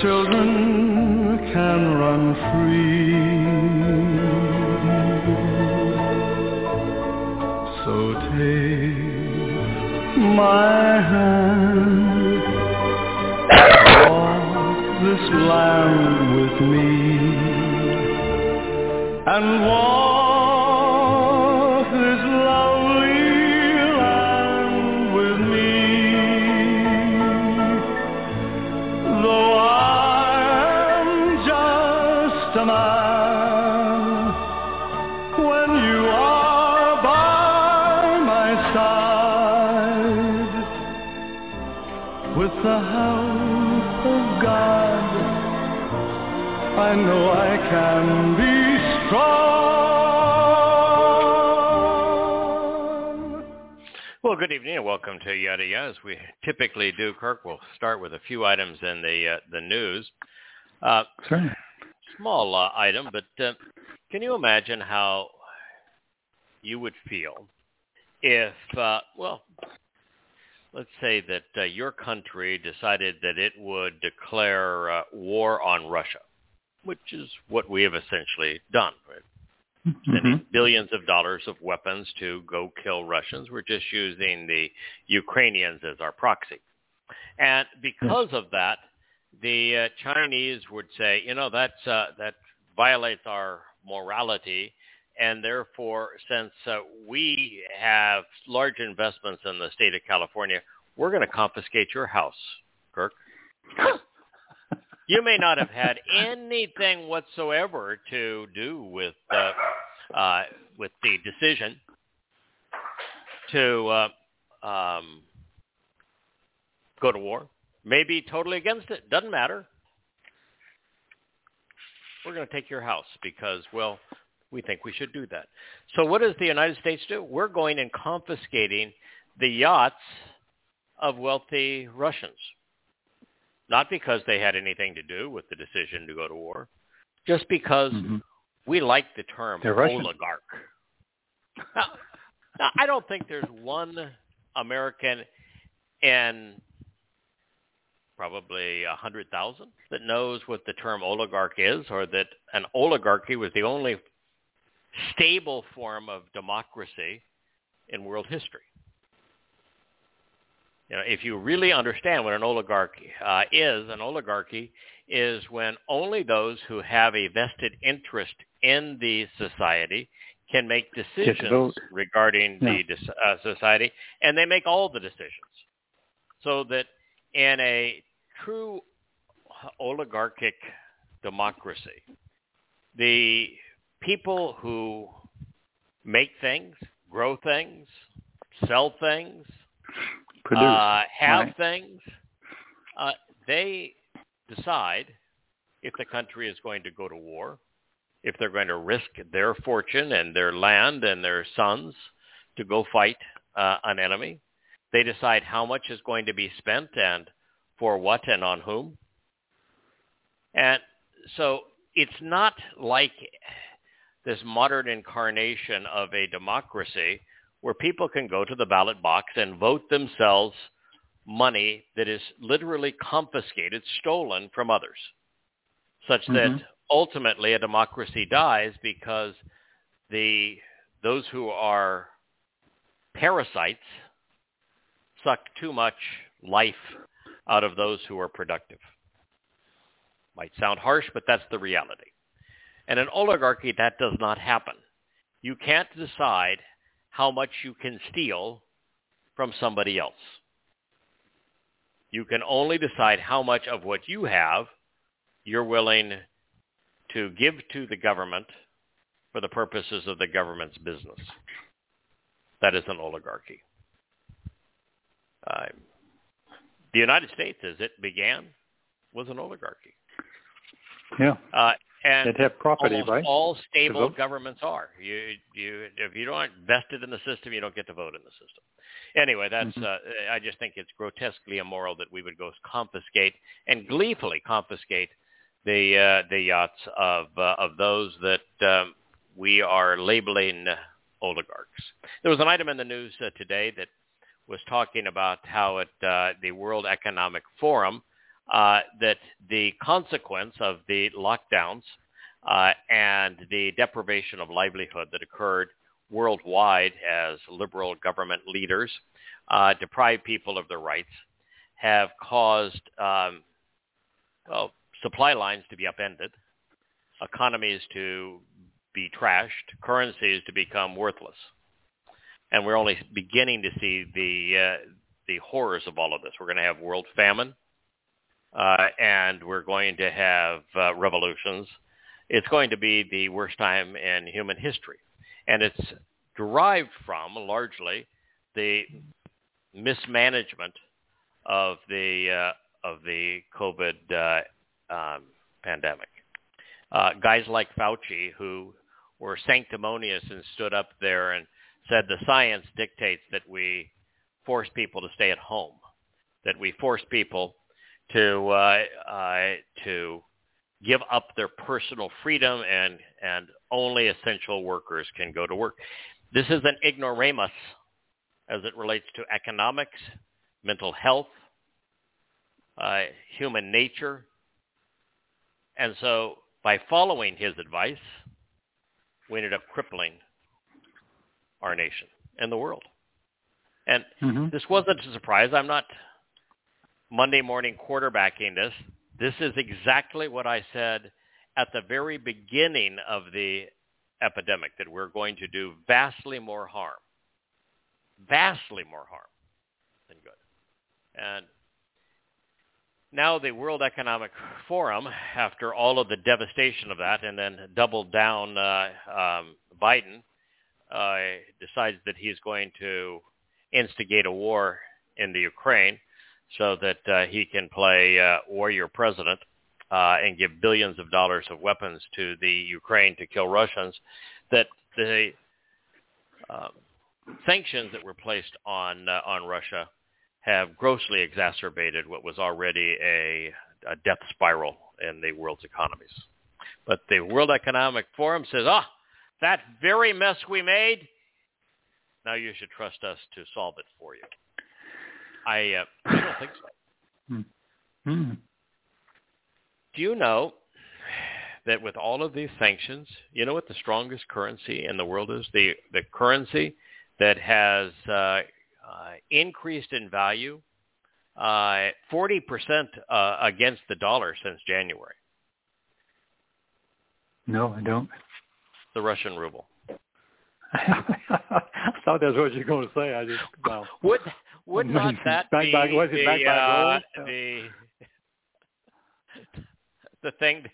children can run free. So take my hand, walk this land with me, and walk Well, good evening and welcome to Yada Yada. As we typically do, Kirk, we'll start with a few items in the uh, the news. Uh, Sure. small uh, item, but uh, can you imagine how you would feel if, uh, well, let's say that uh, your country decided that it would declare uh, war on Russia, which is what we have essentially done. Right? Sending Mhm. billions of dollars of weapons to go kill Russians. We're just using the Ukrainians as our proxy. And because of that, the uh, Chinese would say, you know, that's uh, that violates our morality, and therefore, since uh, we have large investments in the state of California, we're going to confiscate your house, Kirk. you may not have had anything whatsoever to do with uh, uh, with the decision to uh, um, go to war. Maybe totally against it. Doesn't matter. We're going to take your house because, well, we think we should do that. So what does the United States do? We're going and confiscating the yachts of wealthy Russians. Not because they had anything to do with the decision to go to war, just because Mhm. we like the term oligarch. Now, now, I don't think there's one American in probably a hundred thousand that knows what the term oligarch is, or that an oligarchy was the only stable form of democracy in world history. You know, if you really understand what an oligarchy uh, is, an oligarchy is when only those who have a vested interest in the society can make decisions regarding Yeah. the uh, society, and they make all the decisions. So that in a true oligarchic democracy, the people who make things, grow things, sell things, Produce. uh, have right. things, uh, they decide if the country is going to go to war, if they're going to risk their fortune and their land and their sons to go fight uh, an enemy. They decide how much is going to be spent and for what and on whom. And so it's not like this modern incarnation of a democracy where people can go to the ballot box and vote themselves money that is literally confiscated, stolen from others, such that Mhm. ultimately a democracy dies because the those who are parasites suck too much life out of those who are productive. Might sound harsh, but that's the reality. And in oligarchy, that does not happen. You can't decide how much you can steal from somebody else. You can only decide how much of what you have you're willing to give to the government for the purposes of the government's business. That is an oligarchy. Uh, the United States, as it began, was an oligarchy. Yeah. Uh, and have property, almost right? all stable governments are. You, you, if you aren't vested in the system, you don't get to vote in the system. Anyway, that's. Mhm. Uh, I just think it's grotesquely immoral that we would go confiscate and gleefully confiscate the uh, the yachts of uh, of those that um, we are labeling oligarchs. There was an item in the news uh, today that was talking about how at uh, the World Economic Forum uh, that the consequence of the lockdowns uh, and the deprivation of livelihood that occurred worldwide as liberal government leaders uh, deprive people of their rights have caused um, well, supply lines to be upended, economies to be trashed, currencies to become worthless. And we're only beginning to see the uh, the horrors of all of this. We're going to have world famine, uh, and we're going to have uh, revolutions. It's going to be the worst time in human history, and it's derived from largely the mismanagement of the uh, of the COVID uh, um, pandemic. Uh, guys like Fauci, who were sanctimonious and stood up there and said the science dictates that we force people to stay at home, that we force people to uh, uh, to give up their personal freedom and and only essential workers can go to work. This is an ignoramus as it relates to economics, mental health, uh, human nature, and so by following his advice, we ended up crippling our nation and the world. And hmm this wasn't a surprise. I'm not Monday morning quarterbacking this. This is exactly what I said at the very beginning of the epidemic, that we're going to do vastly more harm, vastly more harm than good. And now the World Economic Forum, after all of the devastation of that, and then doubled down, uh, um, Biden uh, decides that he's going to instigate a war in the Ukraine so that uh, he can play uh, warrior president uh, and give billions of dollars of weapons to the Ukraine to kill Russians, that the sanctions that were placed on on Russia have grossly exacerbated what was already a, a death spiral in the world's economies. But the World Economic Forum says, ah, that very mess we made, now you should trust us to solve it for you. I, uh, I don't think so. hmm Do you know that with all of these sanctions, you know what the strongest currency in the world is? The the currency that has uh, uh, increased in value uh, 40% uh, against the dollar since January, No, I don't. the Russian ruble. I thought that's what you were going to say. I just well. Would would not that Back be was it the, back uh, the the thing that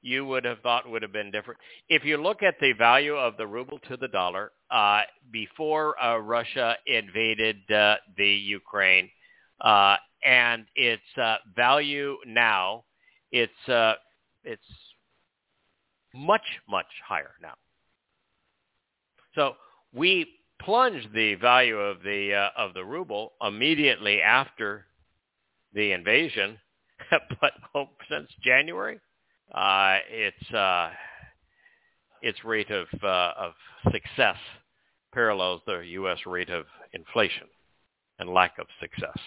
you would have thought would have been different? If you look at the value of the ruble to the dollar uh, before uh, Russia invaded uh, the Ukraine, uh, and its uh, value now, it's uh, it's much much higher now. So we plunged the value of the uh, of the ruble immediately after the invasion, but oh, since January, uh, its uh, its rate of uh, of success parallels the U.S. rate of inflation and lack of success.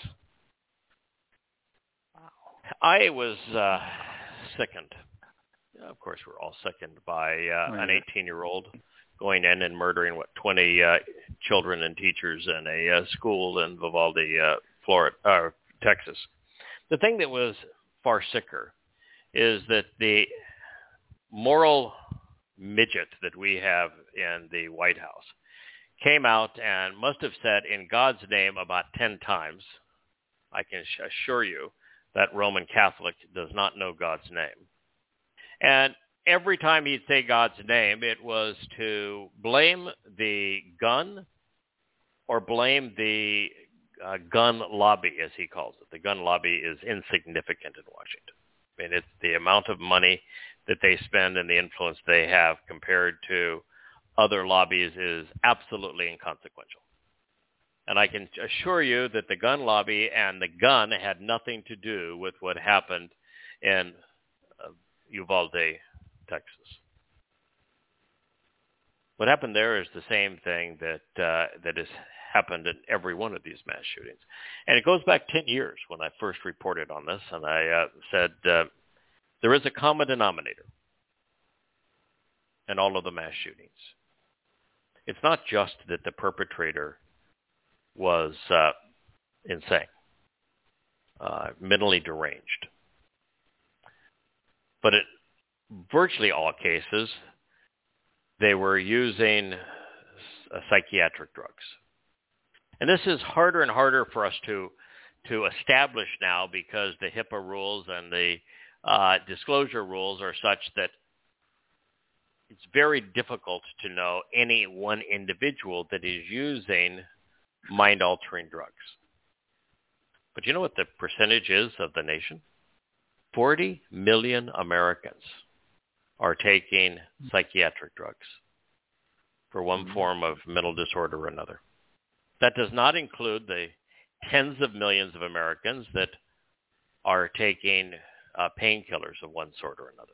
Wow. I was uh, sickened. Of course, we're all sickened by uh, an 18-year-old going in and murdering what 20 uh, children and teachers in a uh, school in Uvalde, uh, Florida, uh, Texas. The thing that was far sicker is that the moral midget that we have in the White House came out and must have said in God's name about 10 times, I can assure you that Roman Catholic does not know God's name. And every time he'd say God's name, it was to blame the gun or blame the uh, gun lobby, as he calls it. The gun lobby is insignificant in Washington. I mean, it's the amount of money that they spend and the influence they have compared to other lobbies is absolutely inconsequential. And I can assure you that the gun lobby and the gun had nothing to do with what happened in uh, Uvalde, Texas. What happened there is the same thing that uh, that has happened in every one of these mass shootings, and it goes back 10 years when I first reported on this, and I uh, said uh, there is a common denominator in all of the mass shootings. It's not just that the perpetrator was uh, insane, uh, mentally deranged. But in virtually all cases, they were using psychiatric drugs. And this is harder and harder for us to to establish now because the HIPAA rules and the uh, disclosure rules are such that it's very difficult to know any one individual that is using mind-altering drugs. But you know what the percentage is of the nation? 40 million Americans are taking psychiatric drugs for one mm-hmm. form of mental disorder or another. That does not include the tens of millions of Americans that are taking uh, painkillers of one sort or another.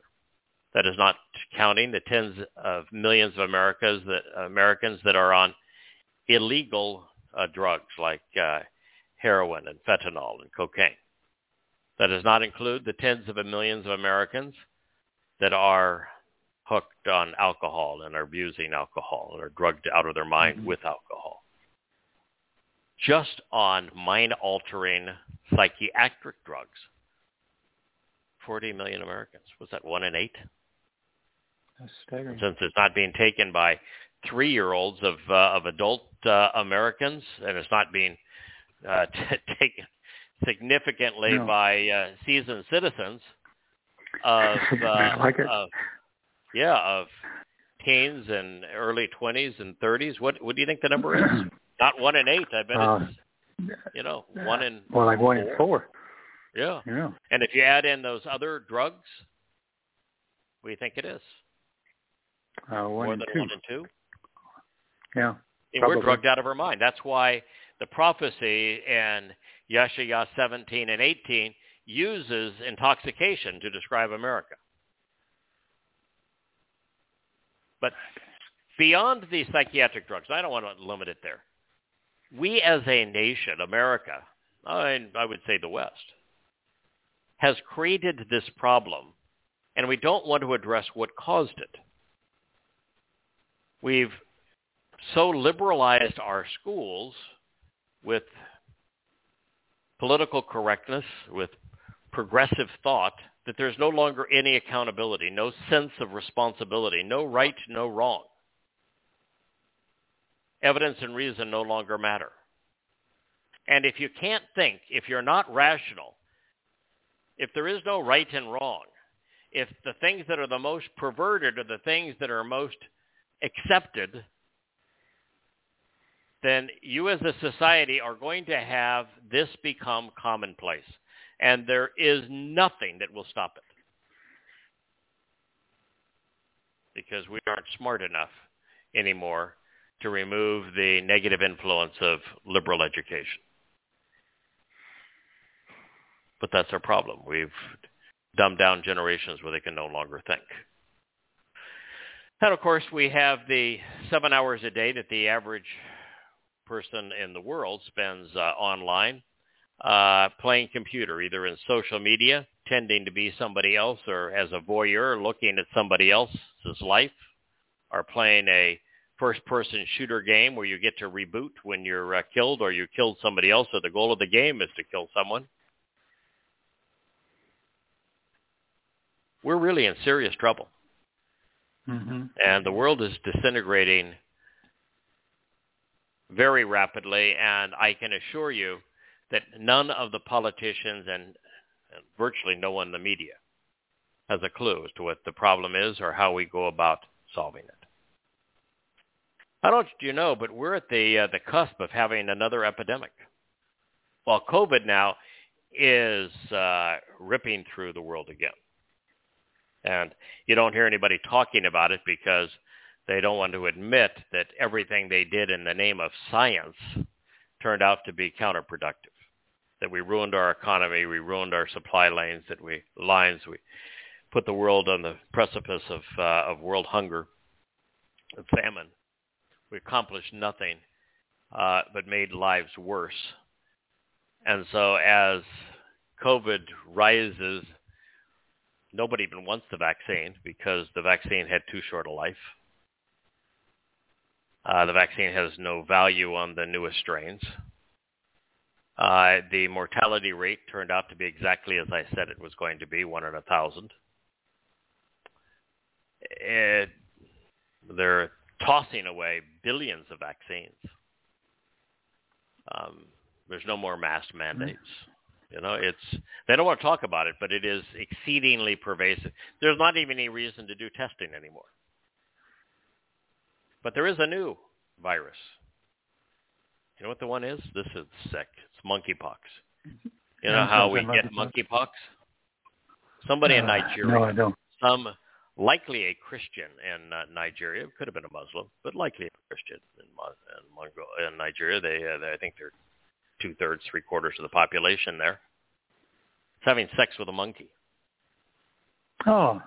That is not counting the tens of millions of Americans that Americans that are on illegal uh, drugs like uh, heroin and fentanyl and cocaine. That does not include the tens of millions of Americans that are hooked on alcohol and are abusing alcohol and are drugged out of their mind mm-hmm. with alcohol. Just on mind-altering psychiatric drugs, 40 million Americans. Was that one in eight? That's staggering. Since it's not being taken by three-year-olds of uh, of adult uh, Americans, and it's not being uh, t- taken significantly no. by uh, seasoned citizens of, uh, like of yeah of teens and early 20s and 30s. What what do you think the number is? not one in eight. I bet uh, it's you know one in well like one four. in four. Yeah. Yeah. And if you add in those other drugs, what do you think it is? Uh, one More and than two. one and two? Yeah. And we're drugged out of our mind. That's why the prophecy in Yeshaya 17 and 18 uses intoxication to describe America. But beyond the psychiatric drugs, I don't want to limit it there. We as a nation, America, I, I would say the West, has created this problem, and we don't want to address what caused it. We've so liberalized our schools with political correctness, with progressive thought, that there's no longer any accountability, no sense of responsibility, no right, no wrong. Evidence and reason no longer matter. And if you can't think, if you're not rational, if there is no right and wrong, if the things that are the most perverted are the things that are most accepted, then you as a society are going to have this become commonplace. And there is nothing that will stop it. Because we aren't smart enough anymore to remove the negative influence of liberal education. But that's our problem. We've dumbed down generations where they can no longer think. And of course, we have the seven hours a day that the average person in the world spends uh, online uh, playing computer, either in social media, tending to be somebody else, or as a voyeur looking at somebody else's life, or playing a first-person shooter game where you get to reboot when you're uh, killed or you killed somebody else, or the goal of the game is to kill someone. we're really in serious trouble. Mm-hmm. And the world is disintegrating very rapidly, and I can assure you that none of the politicians and, virtually no one in the media has a clue as to what the problem is or how we go about solving it. I don't you know, but we're at the uh, the cusp of having another epidemic. While COVID now is uh, ripping through the world again, and you don't hear anybody talking about it because they don't want to admit that everything they did in the name of science turned out to be counterproductive. That we ruined our economy, we ruined our supply lanes, that we lines, we put the world on the precipice of uh, of world hunger, and famine. We accomplished nothing, uh, but made lives worse. And so as COVID rises, nobody even wants the vaccine because the vaccine had too short a life. Uh, the vaccine has no value on the newest strains. Uh, the mortality rate turned out to be exactly as I said it was going to be, one in a thousand. It, they're tossing away billions of vaccines. Um, there's no more mask mandates. You know, it's they don't want to talk about it, but it is exceedingly pervasive. There's not even any reason to do testing anymore. But there is a new virus. You know what the one is? This is sick. Monkeypox. You know how we get monkeypox? Somebody in Nigeria. No, I don't. Some likely a Christian in uh, Nigeria. Could have been a Muslim, but likely a Christian in, in, Mongo- in Nigeria. They, uh, they, I think they're two thirds, three quarters of the population there. It's having sex with a monkey. Oh.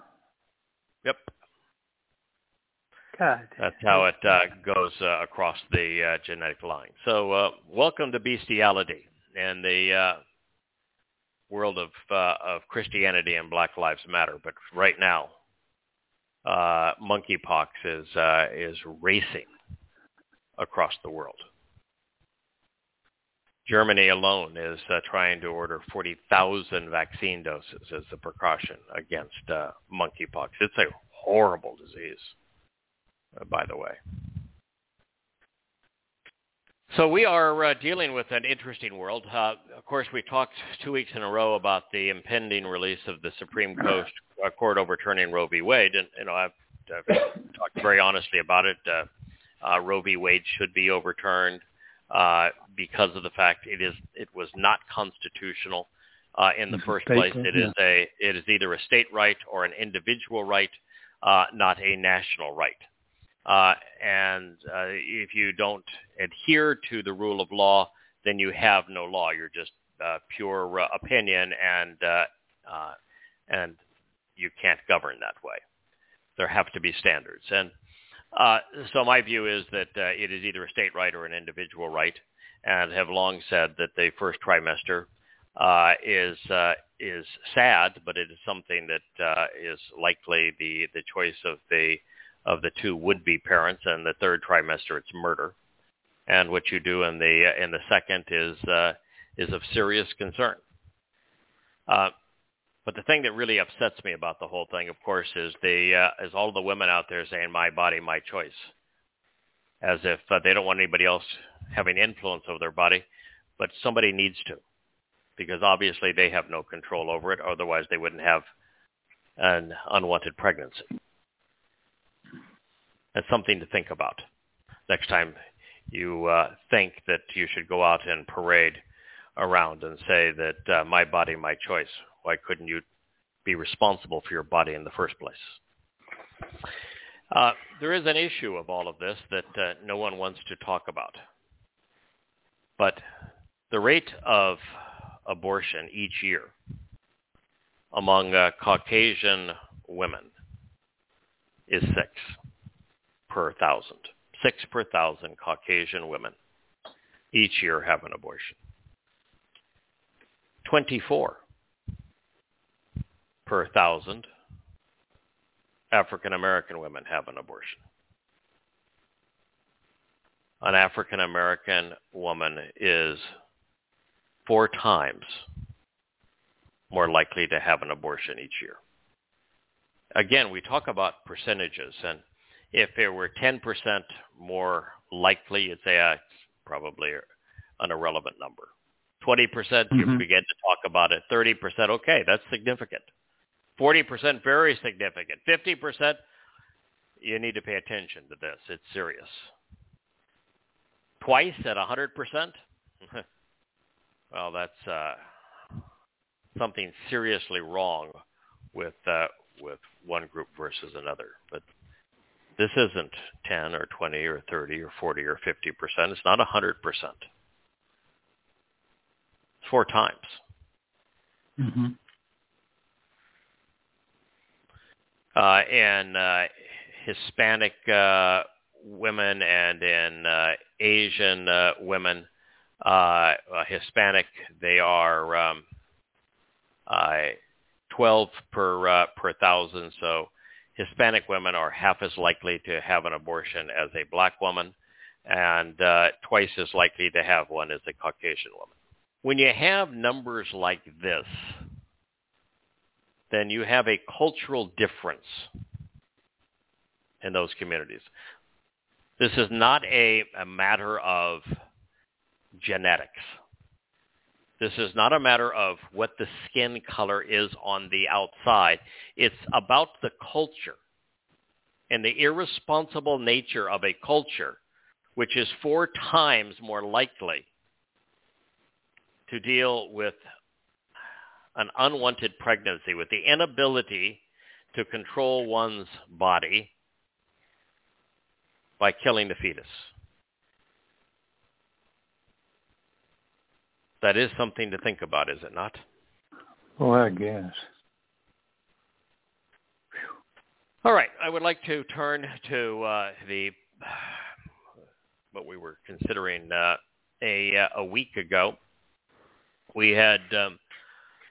Yep. God. That's how it uh, goes uh, across the uh, genetic line. So, uh, welcome to bestiality and the uh, world of uh, of Christianity and Black Lives Matter. But right now, monkeypox is is racing across the world. Germany alone is trying to order 40,000 vaccine doses as a precaution against monkeypox. It's a horrible disease, by the way. So we are uh, dealing with an interesting world. Uh, of course, we talked two weeks in a row about the impending release of the Supreme Court, uh, Court overturning Roe v. Wade, and you know I've, I've talked very honestly about it. Uh, uh, Roe v. Wade should be overturned uh, because of the fact it is it was not constitutional uh, in the first place. It is a it is either a state right or an individual right, uh, not a national right. Uh, and uh, if you don't adhere to the rule of law, then you have no law. You're just uh, pure uh, opinion, and uh, uh, and you can't govern that way. There have to be standards, and uh, so my view is that uh, it is either a state right or an individual right, and have long said that the first trimester uh, is uh, is sad, but it is something that uh, is likely the the choice of the of the two would-be parents, and the third trimester it's murder. And what you do in the in the second is uh, is of serious concern. Uh, but the thing that really upsets me about the whole thing, of course, is the uh, is all the women out there saying "my body, my choice," as if uh, they don't want anybody else having influence over their body, but somebody needs to, because obviously they have no control over it. Otherwise, they wouldn't have an unwanted pregnancy. That's something to think about next time you uh, think that you should go out and parade around and say that uh, my body, my choice. Why couldn't you be responsible for your body in the first place? Uh, there is an issue of all of this that uh, no one wants to talk about. But the rate of abortion each year among uh, Caucasian women is six per thousand. Six per thousand Caucasian women each year have an abortion. 24 per thousand African American women have an abortion. An African American woman is four times more likely to have an abortion each year. Again, we talk about percentages, and if it were 10% more likely, you'd say uh, it's probably an irrelevant number. 20%, mm-hmm. you begin to talk about it. 30%, okay, that's significant. 40% very significant. 50% you need to pay attention to this. It's serious. Twice at 100%? well, that's uh, something seriously wrong with uh, with one group versus another. But this isn't 10 or 20 or 30 or 40 or 50 percent. It's not 100 percent. It's four times. Mm-hmm. Uh, and uh, Hispanic uh, women and in uh, Asian uh, women, uh, uh, Hispanic, they are um, uh, 12 per uh, per thousand. So Hispanic women are half as likely to have an abortion as a black woman, and uh, twice as likely to have one as a Caucasian woman. When you have numbers like this, then you have a cultural difference in those communities. This is not a, a matter of genetics. This is not a matter of what the skin color is on the outside. It's about the culture and the irresponsible nature of a culture, which is four times more likely to deal with an unwanted pregnancy, with the inability to control one's body by killing the fetus. That is something to think about, is it not? Oh, I guess. All right. I would like to turn to uh, the what we were considering uh, a uh, a week ago. We had um,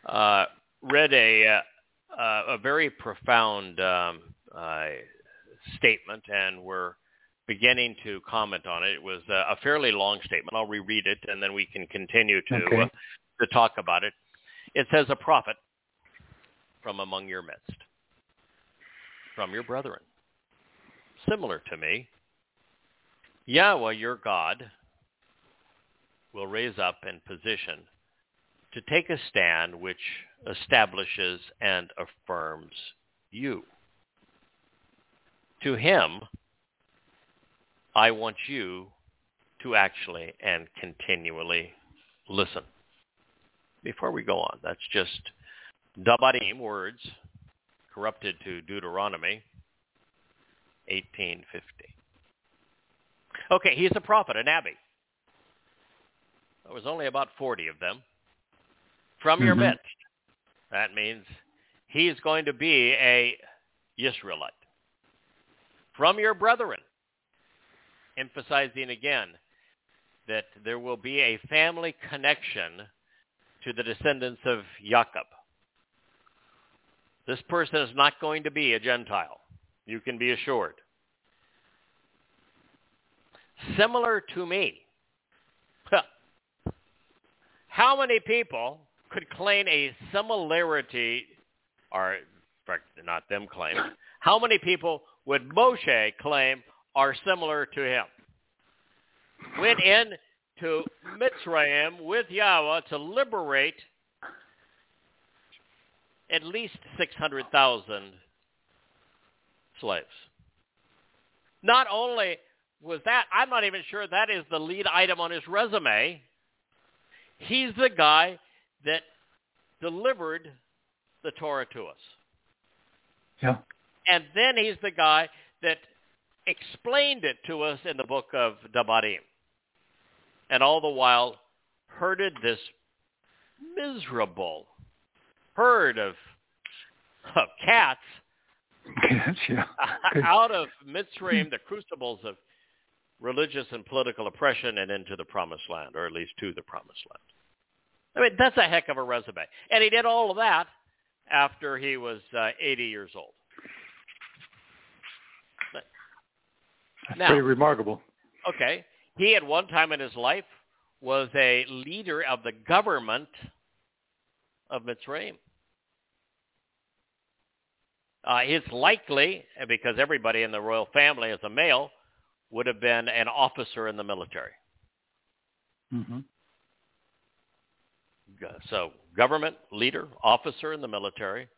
uh, read a uh, a very profound um, uh, statement, and we're beginning to comment on it. It was a fairly long statement. I'll reread it, and then we can continue to okay. uh, to talk about it. It says, "A prophet from among your midst, from your brethren, similar to me, Yahweh your God will raise up in position to take a stand which establishes and affirms you. To him." I want you to actually and continually listen. Before we go on, that's just Dabarym words corrupted to Deuteronomy 1850. Okay, he's a prophet, a Nabi. There was only about 40 of them. From your Mhm. midst. That means he's going to be a Israelite. From your brethren emphasizing again that there will be a family connection to the descendants of Jacob. This person is not going to be a Gentile. You can be assured. Similar to me. How many people could claim a similarity, or not them claim, how many people would Moshe claim are similar to him. Went in to Mitzrayim with Yahweh to liberate at least 600,000 slaves. Not only was that, I'm not even sure that is the lead item on his resume. He's the guy that delivered the Torah to us. Yeah. And then he's the guy that explained it to us in the book of Dabarym. And all the while herded this miserable herd of, of cats Cats, yeah. out of Mitzrayim, the crucibles of religious and political oppression, and into the promised land, or at least to the promised land. I mean, that's a heck of a resume. And he did all of that after he was uh, 80 years old. That's Now- pretty remarkable. Okay. He at one time in his life was a leader of the government of Mitzrayim. Uh, it's likely, because everybody in the royal family as a male, would have been an officer in the military. hmm So government leader, officer in the military.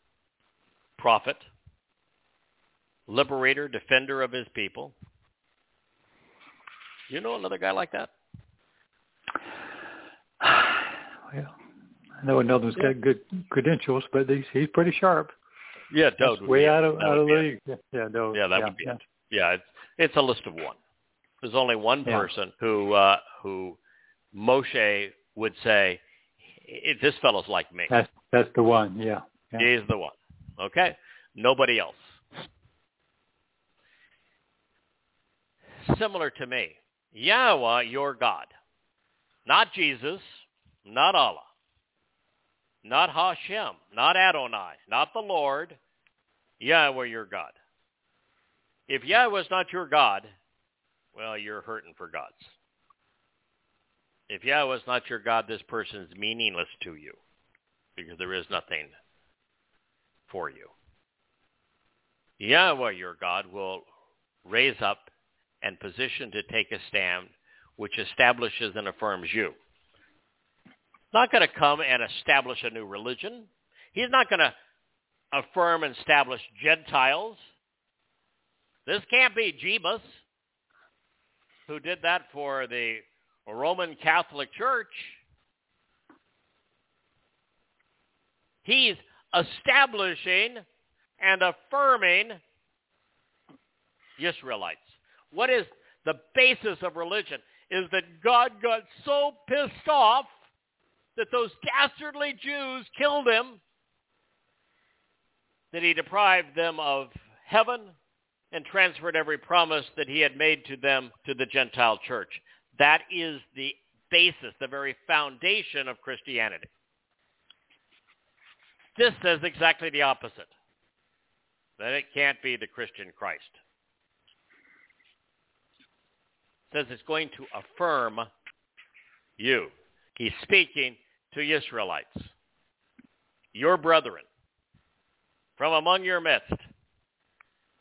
prophet, liberator, defender of his people. You know another guy like that? Well, I know another's got good credentials, but he's he's pretty sharp. Yeah, Dowd way be out of out of league. Yeah, yeah, no, Yeah, that yeah, would be yeah. it. Yeah, it's, it's a list of one. There's only one Yeah. person who uh, who Moshe would say, "This fellow's like me. That's that's the one. Yeah, yeah. He's the one." Okay, nobody else. Similar to me, Yahweh, your God, not Jesus, not Allah, not Hashem, not Adonai, not the Lord, Yahweh, your God. If Yahweh is not your God, well, you're hurting for gods. If Yahweh is not your God, this person's meaningless to you because there is nothing for you. Yahweh, your God, will raise up and position to take a stand which establishes and affirms you. Not going to come and establish a new religion. He's not going to affirm and establish Gentiles. This can't be Jebus, who did that for the Roman Catholic Church. He's establishing and affirming Israelites. What is the basis of religion? Is that God got so pissed off that those dastardly Jews killed him that he deprived them of heaven and transferred every promise that he had made to them to the Gentile church. That is the basis, the very foundation of Christianity. This says exactly the opposite, that it can't be the Christian Christ. It says it's going to affirm you. He's speaking to Israelites, your brethren, from among your midst.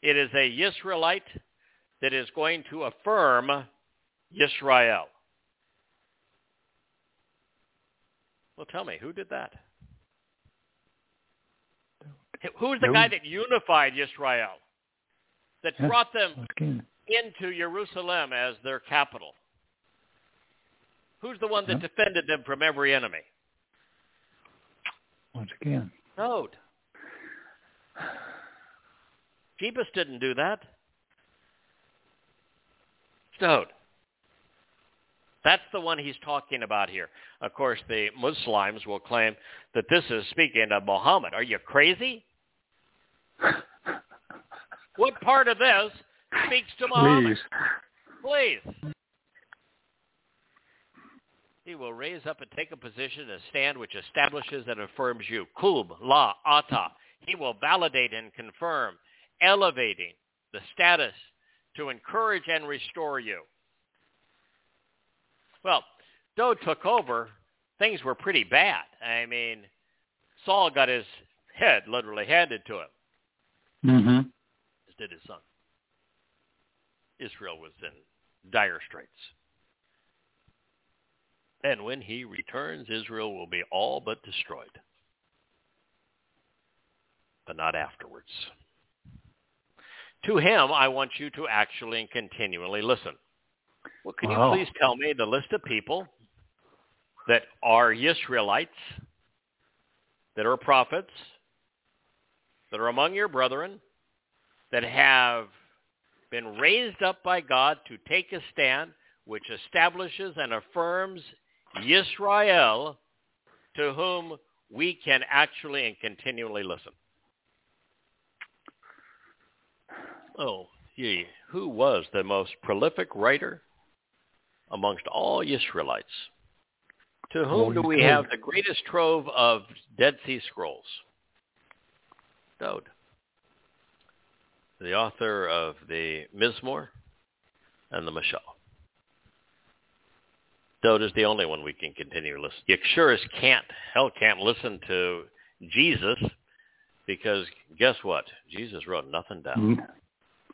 It is a Israelite that is going to affirm Israel. Well, tell me, who did that? Who's the guy that unified Israel? That brought them into Jerusalem as their capital? Who's the one that defended them from every enemy? once again. Node. Jebus didn't do that. Stode. That's the one he's talking about here. Of course, the Muslims will claim that this is speaking of Muhammad. Are you crazy? What part of this speaks to Muhammad? Please. Please. He will raise up and take a position, a stand which establishes and affirms you. Kub, la, ata. He will validate and confirm, elevating the status to encourage and restore you. Well, Dowd took over. Things were pretty bad. I mean, Saul got his head literally handed to him, Mm-hmm. as did his son. Israel was in dire straits. And when he returns, Israel will be all but destroyed. But not afterwards. To him, I want you to actually and continually listen. Well, can Wow. you please tell me the list of people that are Israelites, that are prophets, that are among your brethren, that have been raised up by God to take a stand which establishes and affirms Yisrael to whom we can actually and continually listen. Oh, ye, who was the most prolific writer amongst all Israelites? To whom do we have the greatest trove of Dead Sea Scrolls? Dowd. The author of the Mizmor and the Mashal. Dowd is the only one we can continue to listen. You sure as can't, hell can't listen to Jesus because guess what? Jesus wrote nothing down, Mm.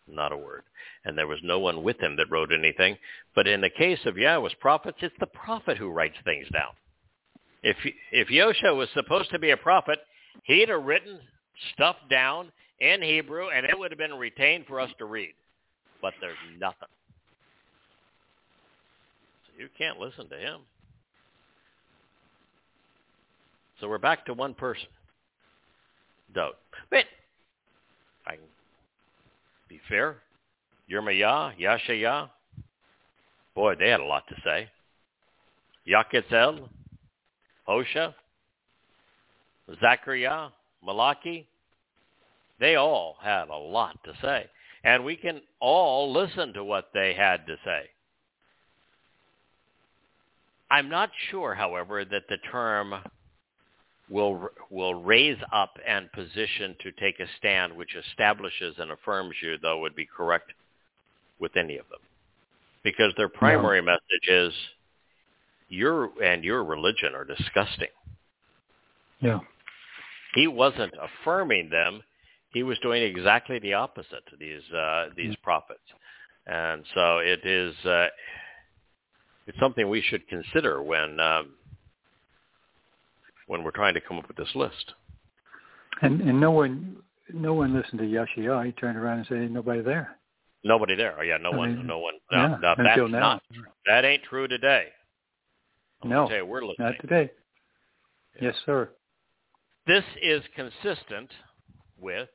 not a word. And there was no one with him that wrote anything. But in the case of Yahweh's prophets, it's the prophet who writes things down. If if Yosha was supposed to be a prophet, he'd have written stuff down in Hebrew, and it would have been retained for us to read. But there's nothing. So you can't listen to him. So we're back to one person. Doubt. But I can be fair. Yirmiyah, Yashayah, boy, they had a lot to say. Yakitzel, Hosha, Zachariah, Malachi, they all had a lot to say. And we can all listen to what they had to say. I'm not sure, however, that the term will will raise up and position to take a stand which establishes and affirms you, though, would be correct with any of them, because their primary no. message is your and your religion are disgusting. Yeah. He wasn't affirming them; he was doing exactly the opposite to these uh, these prophets, and so it is uh, it's something we should consider when. Um, when we're trying to come up with this list. And and no one no one listened to Yashia. He turned around and said, "Nobody there." Nobody there. Oh yeah, no I one, mean, no one. No, yeah, no, that's now. not. That ain't true today. I'm no, you, we're listening. not today. Yeah. Yes, sir. This is consistent with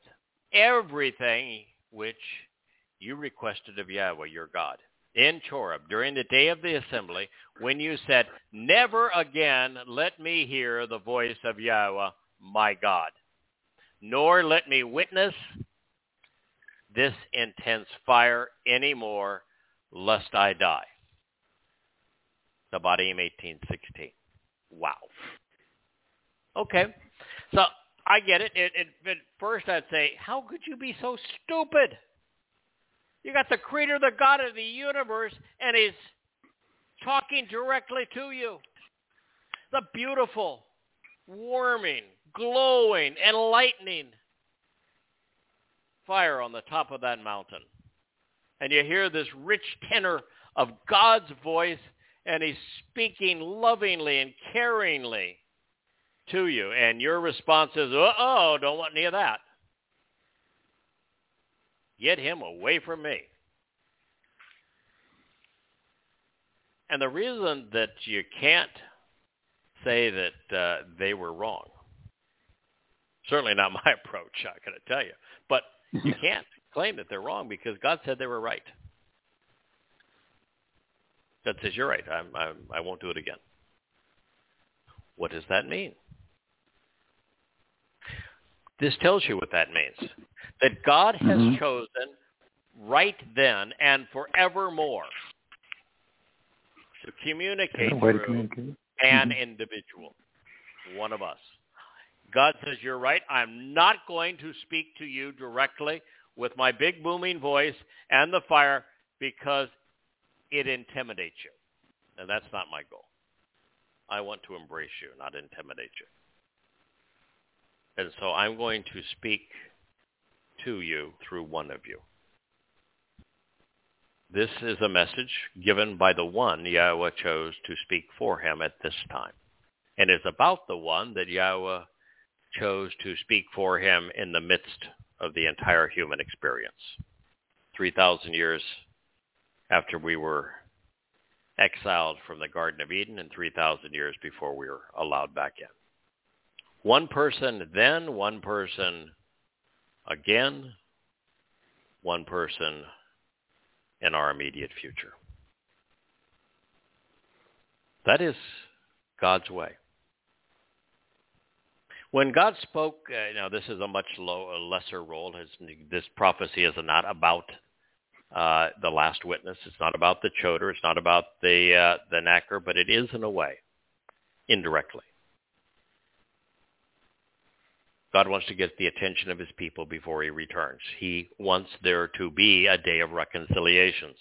everything which you requested of Yahweh, your God in Choreb during the day of the assembly when you said, Never again let me hear the voice of Yahweh, my God, nor let me witness this intense fire anymore, lest I die. Dabarym 1816. Wow. Okay. So I get it. It, it. At first I'd say, how could you be so stupid? You got the creator, the God of the universe, and he's talking directly to you. The beautiful, warming, glowing, enlightening fire on the top of that mountain. And you hear this rich tenor of God's voice, and he's speaking lovingly and caringly to you. And your response is, uh-oh, don't want any of that. Get him away from me. And the reason that you can't say that uh, they were wrong, certainly not my approach, I'm going to tell you, but you can't claim that they're wrong because God said they were right. God says, you're right. I'm, I'm, I won't do it again. What does that mean? This tells you what that means that God has mm-hmm. chosen right then and forevermore to communicate through communicate. an mm-hmm. individual, one of us. God says, you're right. I'm not going to speak to you directly with my big booming voice and the fire because it intimidates you. And that's not my goal. I want to embrace you, not intimidate you. And so I'm going to speak to you through one of you. This is a message given by the one Yahweh chose to speak for him at this time. And it's about the one that Yahweh chose to speak for him in the midst of the entire human experience. 3,000 years after we were exiled from the Garden of Eden and 3,000 years before we were allowed back in. One person then, one person again, one person in our immediate future. That is God's way. When God spoke, uh, now this is a much low, a lesser role. this prophecy is not about uh, the last witness. It's not about the choder. It's not about the uh, the knacker, but it is in a way, indirectly. God wants to get the attention of his people before he returns. He wants there to be a day of reconciliations,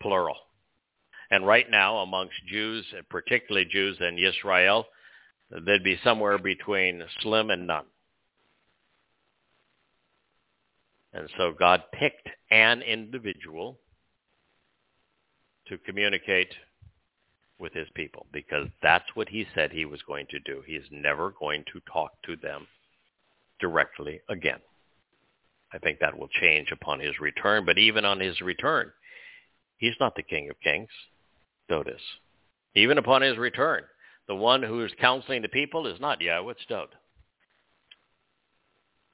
plural. And right now, amongst Jews, particularly Jews in Israel, there'd be somewhere between slim and none. And so God picked an individual to communicate with his people because that's what he said he was going to do. He is never going to talk to them directly again. I think that will change upon his return, but even on his return, he's not the King of Kings. Is. Even upon his return, the one who is counseling the people is not Yahweh, it's Dowd.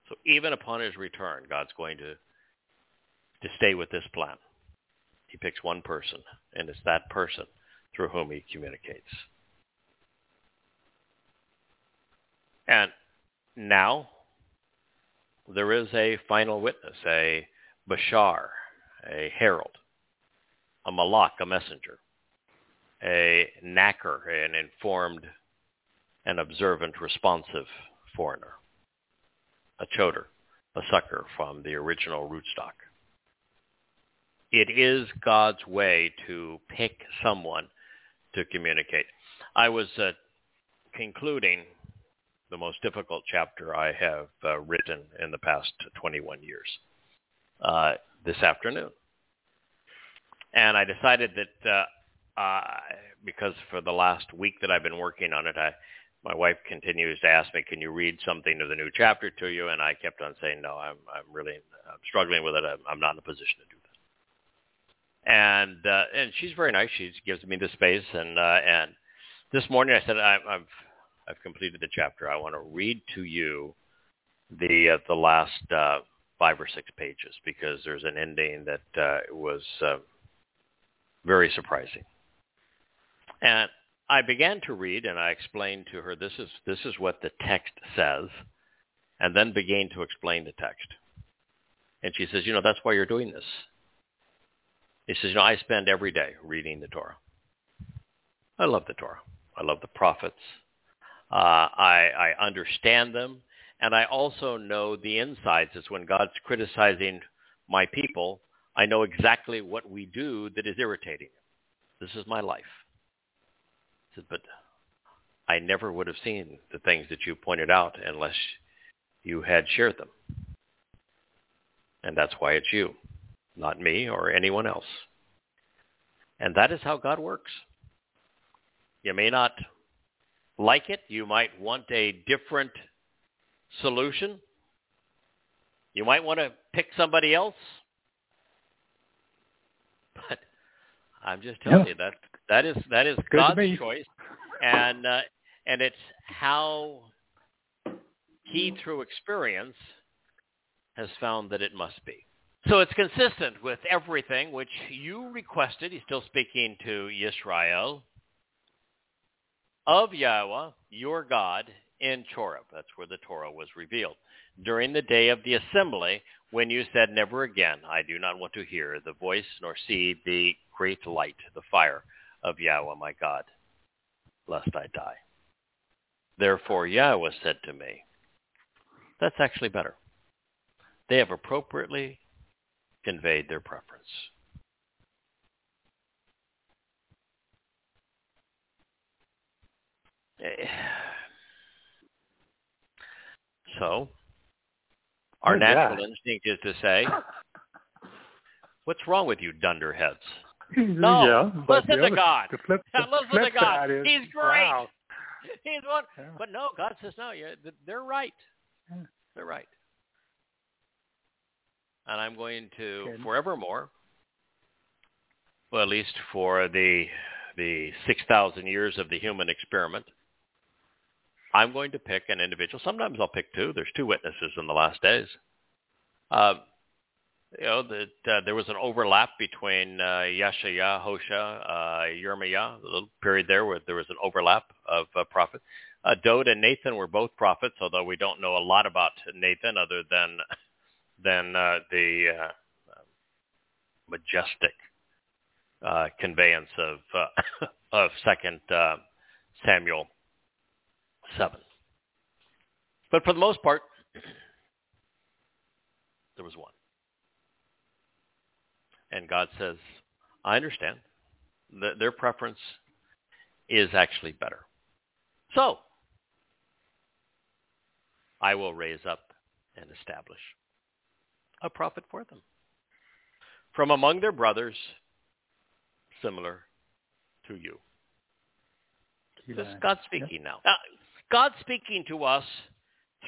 So even upon his return, God's going to, to stay with this plan. He picks one person, and it's that person through whom he communicates. And now there is a final witness, a bashar, a herald, a malak, a messenger, a nacker, an informed and observant, responsive foreigner, a choder, a sucker from the original rootstock. It is God's way to pick someone to communicate. I was uh, concluding the most difficult chapter I have uh, written in the past 21 years uh, this afternoon. And I decided that uh, because for the last week that I've been working on it, I, my wife continues to ask me, "Can you read something of the new chapter to you?" And I kept on saying, "No, I'm I'm really I'm struggling with it. I'm, I'm not in a position to do that." And uh, and she's very nice. She gives me the space. And uh, and this morning I said, I, "I've I've completed the chapter. I want to read to you the uh, the last uh, five or six pages because there's an ending that uh, was uh, very surprising. And I began to read, and I explained to her, "This is this is what the text says," and then began to explain the text. And she says, "You know, that's why you're doing this." He says, "You know, I spend every day reading the Torah. I love the Torah. I love the prophets. Uh, I, I understand them, and I also know the insides. Is when God's criticizing my people, I know exactly what we do that is irritating. This is my life. Said, but I never would have seen the things that you pointed out unless you had shared them. And that's why it's you, not me or anyone else. And that is how God works. You may not like it. You might want a different solution. You might want to pick somebody else. But I'm just telling yeah. you that that is that is Good God's choice, and uh, and it's how he through experience has found that it must be. So it's consistent with everything which you requested. He's still speaking to Israel of Yahweh, your God, in Choreb. That's where the Torah was revealed. During the day of the assembly, when you said, Never again, I do not want to hear the voice nor see the great light, the fire of Yahweh my God, lest I die. Therefore Yahweh said to me, That's actually better. They have appropriately conveyed their preference. Eh. So, our oh, natural instinct is to say, "What's wrong with you, dunderheads?" No, yeah, listen to other, God. The flip, the listen to God. Is, He's great. Wow. He's one. Yeah. But no, God says no. Yeah, they're right. They're right. And I'm going to forevermore, well, at least for the the six thousand years of the human experiment, I'm going to pick an individual. Sometimes I'll pick two. There's two witnesses in the last days. Uh, you know, that uh, there was an overlap between uh, Yeshaya, Hosea, uh, Yirmiah, a little period there where there was an overlap of uh, prophets. Uh, Dowd and Nathan were both prophets, although we don't know a lot about Nathan other than than uh, the uh, majestic uh, conveyance of of Second Samuel seven. But for the most part, there was one. And God says, I understand. Th- their preference is actually better. So, I will raise up and establish a prophet for them. From among their brothers, similar to you. This is God speaking now. now. God speaking to us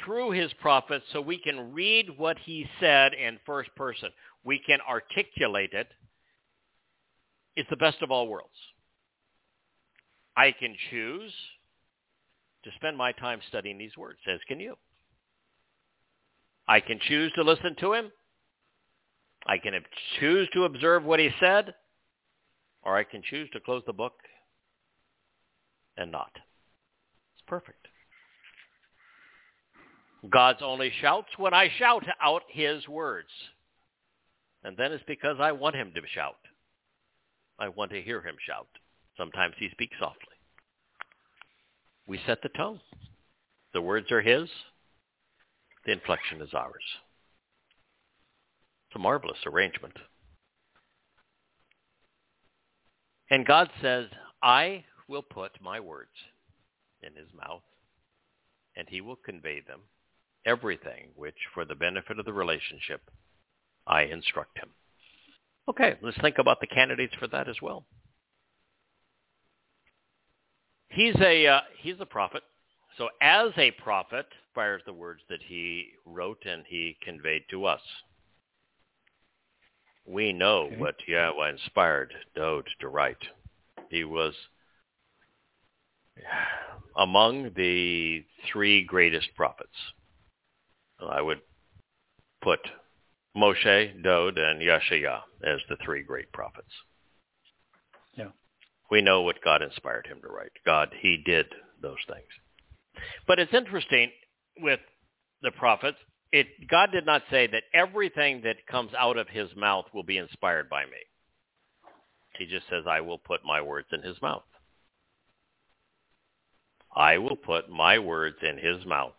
through his prophets so we can read what he said in first person. We can articulate it. It's the best of all worlds. I can choose to spend my time studying these words, as can you. I can choose to listen to him. I can choose to observe what he said, or I can choose to close the book and not. It's perfect. God's only shouts when I shout out his words. And then it's because I want him to shout. I want to hear him shout. Sometimes he speaks softly. We set the tone. The words are his. The inflection is ours. It's a marvelous arrangement. And God says, I will put my words in his mouth, and he will convey them, everything which, for the benefit of the relationship, I instruct him. Okay, let's think about the candidates for that as well. He's a uh, he's a prophet. So as a prophet, fires the words that he wrote and he conveyed to us. We know okay. what Yahweh inspired Dowd to write. He was among the three greatest prophets. I would put Moshe, Dowd, and Yeshaya as the three great prophets. Yeah. We know what God inspired him to write. God, he did those things. But it's interesting with the prophets, it, God did not say that everything that comes out of his mouth will be inspired by me. He just says, I will put my words in his mouth. I will put my words in his mouth,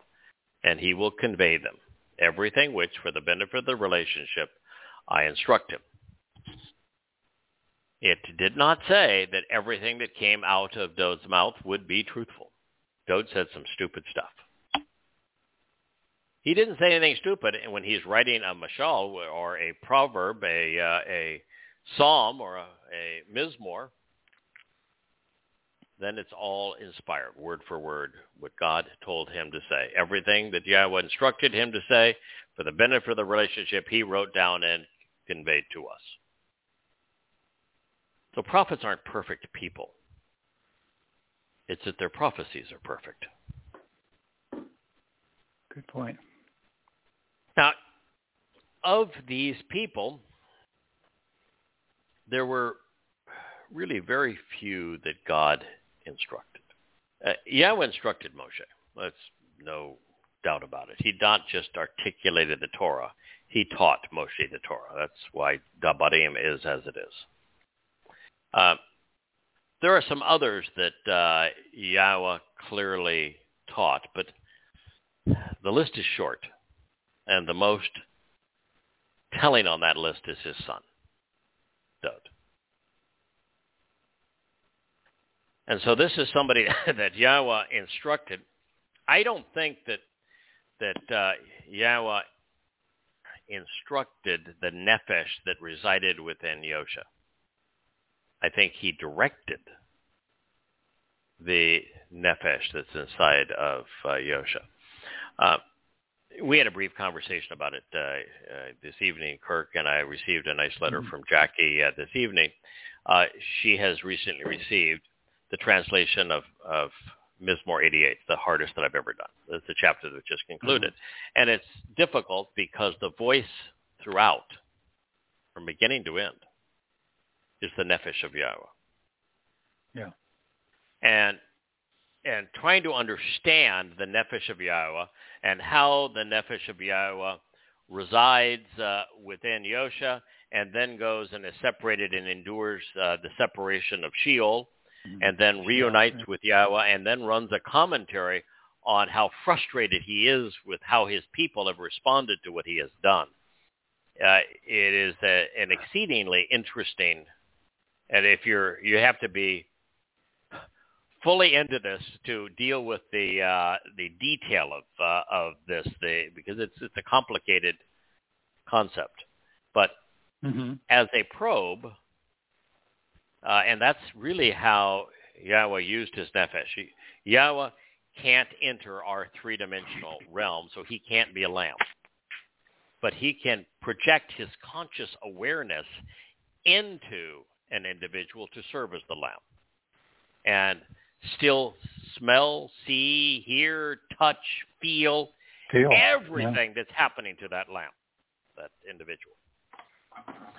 and he will convey them, everything which, for the benefit of the relationship, I instruct him. It did not say that everything that came out of Dowd's mouth would be truthful. Dowd said some stupid stuff. He didn't say anything stupid and when he's writing a mashal or a proverb, a uh, a psalm or a, a mizmor. Then it's all inspired, word for word, what God told him to say. Everything that Yahweh instructed him to say for the benefit of the relationship, he wrote down and conveyed to us. So prophets aren't perfect people. It's that their prophecies are perfect. Good point. Now, of these people, there were really very few that God instructed. Uh, Yahweh instructed Moshe. That's no doubt about it. He not just articulated the Torah. He taught Moshe the Torah. That's why Dabarym is as it is. Uh, there are some others that uh, Yahweh clearly taught, but the list is short. And the most telling on that list is his son, Dowd. And so this is somebody that Yahweh instructed. I don't think that that uh, Yahweh instructed the nephesh that resided within Yosha. I think he directed the nephesh that's inside of uh, Yosha. Uh, we had a brief conversation about it uh, uh, this evening. Kirk and I received a nice letter mm-hmm. from Jackie uh, this evening. Uh, she has recently received the translation of, of Mizmor 88, the hardest that I've ever done. It's the chapter that just concluded. Mm-hmm. And it's difficult because the voice throughout, from beginning to end, is the Nefesh of Yahweh. Yeah. And and trying to understand the Nefesh of Yahweh and how the Nefesh of Yahweh resides uh, within Yosha and then goes and is separated and endures uh, the separation of Sheol mm-hmm. and then reunites with Yahweh and then runs a commentary on how frustrated he is with how his people have responded to what he has done. Uh, it is a, an exceedingly interesting, and if you're, you have to be fully into this to deal with the uh, the detail of uh, of this, the, because it's it's a complicated concept. But mm-hmm. as a probe, uh, and that's really how Yahweh used his nefesh. Yahweh can't enter our three-dimensional realm, so he can't be a lamb. But he can project his conscious awareness into an individual to serve as the lamb. And still smell, see, hear, touch, feel, Feel. everything that's happening to that lamp, that individual.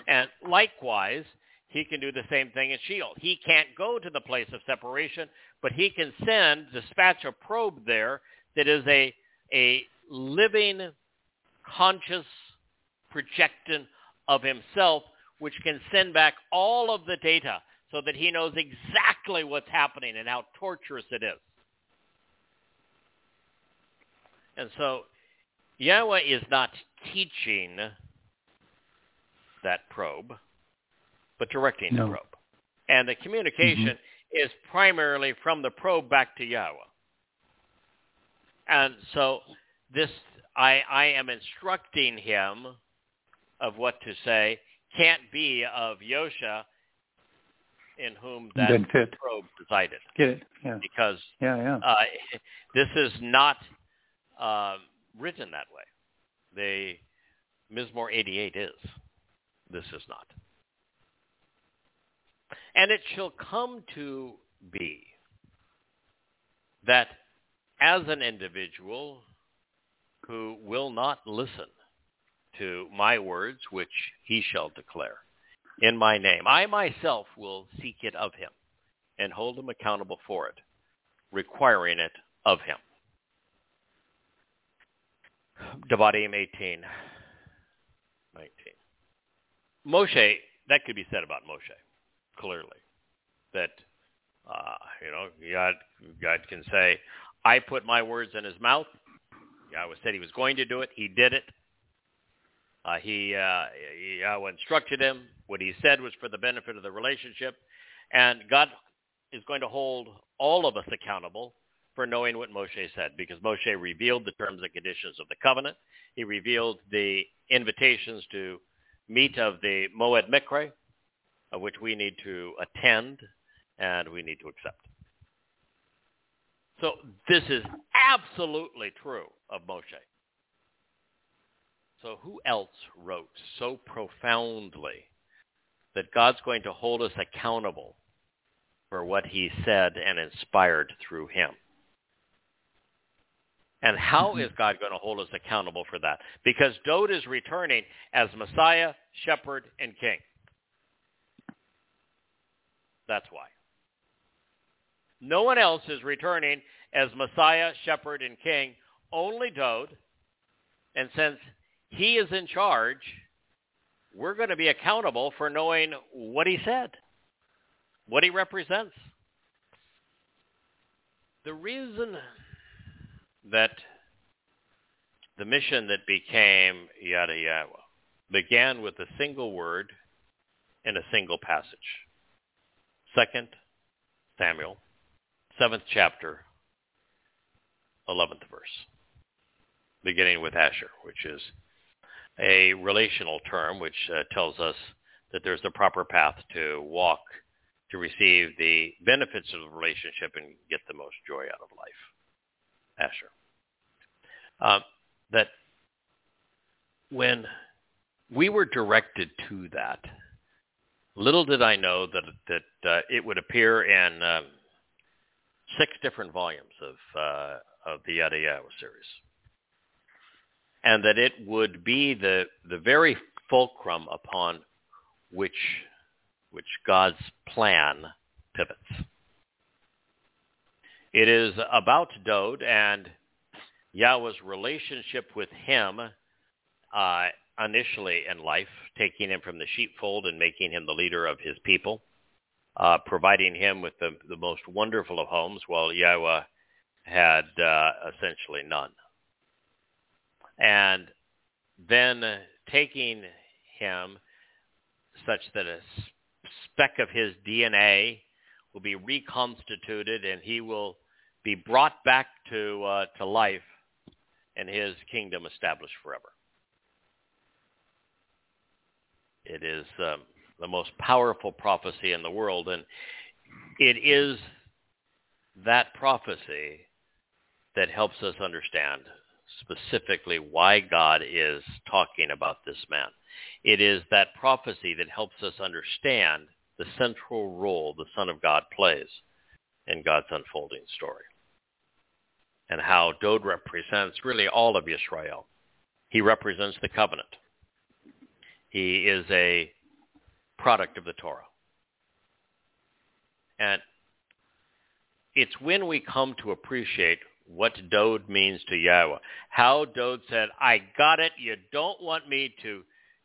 And likewise, he can do the same thing in Sheol. He can't go to the place of separation, but he can send, dispatch a probe there that is a, a living, conscious projection of himself, which can send back all of the data so that he knows exactly what's happening and how torturous it is. And so Yahweh is not teaching that probe, but directing No. the probe. And the communication mm-hmm. is primarily from the probe back to Yahweh. And so this, I, I am instructing him of what to say can't be of Yosha in whom that probe resided Get it? Yeah. because Yeah, yeah. uh, this is not uh, written that way. The Mizmor 88 is. This is not. And it shall come to be that as an individual who will not listen to my words, which he shall declare in my name, I myself will seek it of him and hold him accountable for it, requiring it of him. Devarim 18, 19. Moshe, that could be said about Moshe, clearly. That, uh, you know, God, God can say, I put my words in his mouth. Yahweh said he was going to do it. He did it. Uh, he, uh, Yahweh instructed him. What he said was for the benefit of the relationship. And God is going to hold all of us accountable for knowing what Moshe said because Moshe revealed the terms and conditions of the covenant. He revealed the invitations to meet of the Moed Mikre, of which we need to attend and we need to accept. So this is absolutely true of Moshe. So who else wrote so profoundly that God's going to hold us accountable for what he said and inspired through him? And how mm-hmm. is God going to hold us accountable for that? Because Dowd is returning as Messiah, Shepherd, and King. That's why. No one else is returning as Messiah, Shepherd, and King, only Dowd. And since he is in charge, we're going to be accountable for knowing what he said, what he represents. The reason that the mission that became Yada Yahowah began with a single word in a single passage. Second Samuel, seventh chapter, eleventh verse, beginning with Asher, which is a relational term which uh, tells us that there's a proper path to walk to receive the benefits of the relationship and get the most joy out of life. Asher. Um, that when we were directed to that, little did I know that that uh, it would appear in um, six different volumes of uh, of the Yada series, and that it would be the the very fulcrum upon which which God's plan pivots. It is about Dowd and Yahweh's relationship with him uh, initially in life, taking him from the sheepfold and making him the leader of his people, uh, providing him with the, the most wonderful of homes while Yahweh had uh, essentially none. And then taking him such that a speck of his DNA will be reconstituted and he will be brought back to uh, to life and his kingdom established forever. It is um, the most powerful prophecy in the world, and it is that prophecy that helps us understand specifically why God is talking about this man. It is that prophecy that helps us understand the central role the Son of God plays in God's unfolding story and how Dowd represents really all of Israel. He represents the covenant. He is a product of the Torah. And it's when we come to appreciate what Dowd means to Yahweh. How Dowd said, I got it. You don't want me to,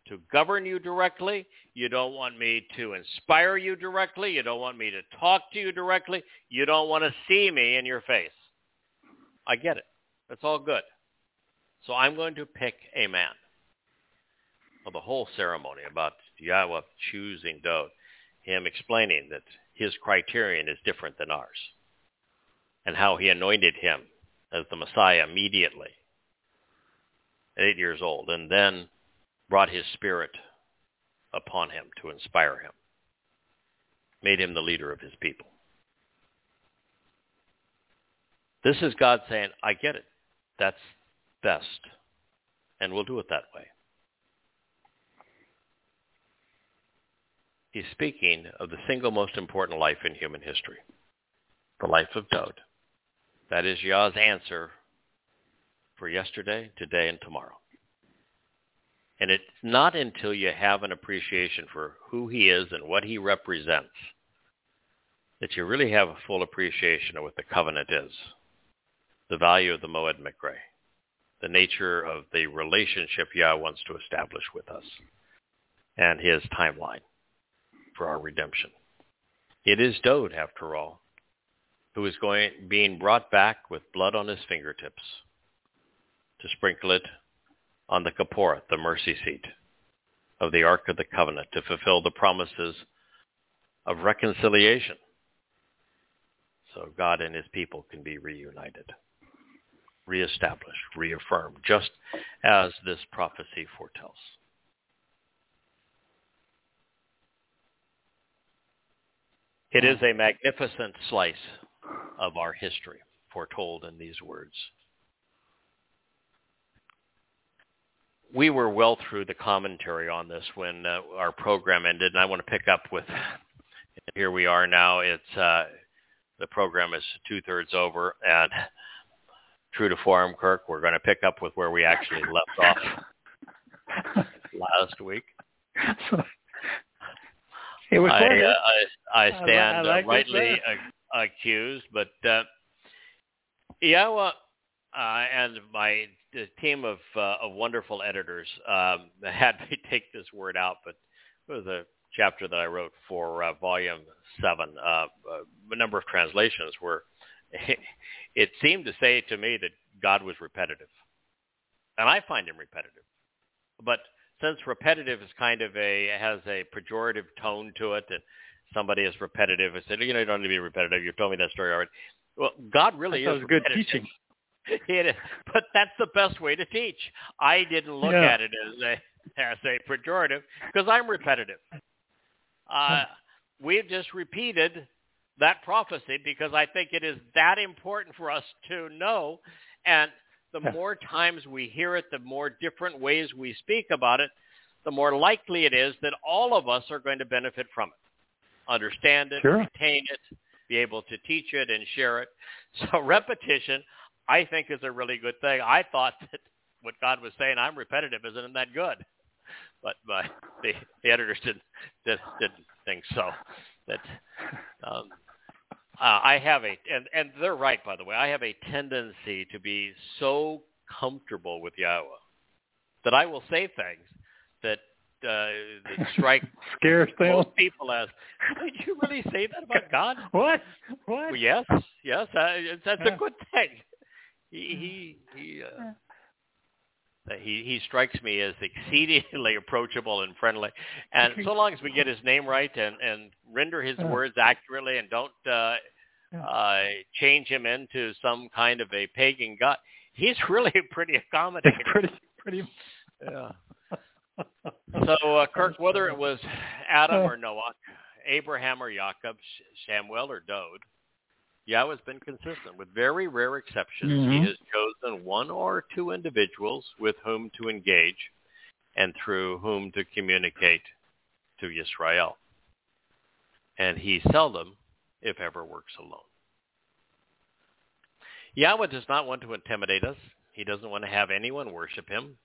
to govern you directly. You don't want me to inspire you directly. You don't want me to talk to you directly. You don't want to see me in your face. I get it. That's all good. So I'm going to pick a man. Well, the whole ceremony about Yahweh choosing Dowd, him explaining that his criterion is different than ours, and how he anointed him as the Messiah immediately at eight years old, and then brought his spirit upon him to inspire him, made him the leader of his people. This is God saying, I get it. That's best. And we'll do it that way. He's speaking of the single most important life in human history, the life of Dowd. That is Yah's answer for yesterday, today, and tomorrow. And it's not until you have an appreciation for who he is and what he represents that you really have a full appreciation of what the covenant is the value of the Moed Mikre, the nature of the relationship Yah wants to establish with us, and his timeline for our redemption. It is Dowd, after all, who is going being brought back with blood on his fingertips to sprinkle it on the Kaporet, the mercy seat of the Ark of the Covenant, to fulfill the promises of reconciliation so God and his people can be reunited reestablished, reaffirmed, just as this prophecy foretells. It is a magnificent slice of our history foretold in these words. We were well through the commentary on this when uh, our program ended, and I want to pick up with, here we are now. It's uh, the program is two-thirds over, and true to form, Kirk, we're going to pick up with where we actually left off last week. it was I, uh, I, I stand I like uh, rightly accused, but uh, Iowa uh, and my team of uh, of wonderful editors um, had me take this word out, but it was a chapter that I wrote for uh, volume seven. Uh, a number of translations were it seemed to say to me that God was repetitive. And I find him repetitive. But since repetitive is kind of a has a pejorative tone to it and somebody is repetitive, I said, you know, you don't need to be repetitive. You've told me that story already. Well, God really that is good teaching. It is, but that's the best way to teach. I didn't look Yeah. at it as a as a pejorative because I'm repetitive. Uh, we've just repeated that prophecy because I think it is that important for us to know. And the Yeah. more times we hear it, the more different ways we speak about it, the more likely it is that all of us are going to benefit from it, understand it, Sure. retain it, be able to teach it and share it. So repetition, I think, is a really good thing. I thought that what God was saying, I'm repetitive, isn't that good? But, but the, the editors didn't, didn't, didn't think so. That um, uh, I have a, and, and they're right, by the way, I have a tendency to be so comfortable with Yahweh that I will say things uh, that strike Scares most people as, did you really say that about God? What? What? Well, yes, yes, uh, that's a good thing. He he he, uh, he he strikes me as exceedingly approachable and friendly, and so long as we get his name right and and render his words accurately and don't uh, uh, change him into some kind of a pagan god, he's really pretty accommodating. Pretty, pretty. Yeah. So, uh, Kirk, whether it was Adam or Noah, Abraham or Jacob, Samuel or Dowd, Yahweh's been consistent. With very rare exceptions, Mhm. he has chosen one or two individuals with whom to engage and through whom to communicate to Israel. And he seldom, if ever, works alone. Yahweh does not want to intimidate us. He doesn't want to have anyone worship him.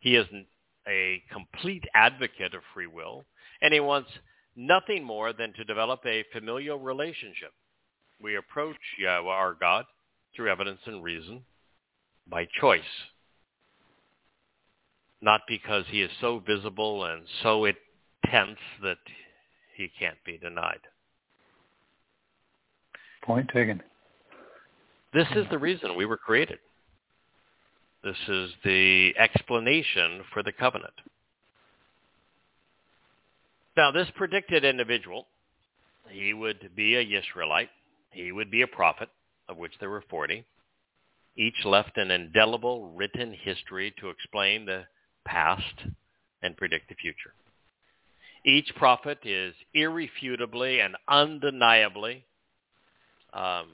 He is a complete advocate of free will, and he wants nothing more than to develop a familial relationship. We approach Yahweh, our God, through evidence and reason, by choice, not because he is so visible and so intense that he can't be denied. Point taken. This is the reason we were created. This is the explanation for the covenant. Now, this predicted individual, he would be a Israelite. He would be a prophet, of which there were 40. Each left an indelible written history to explain the past and predict the future. Each prophet is irrefutably and undeniably um,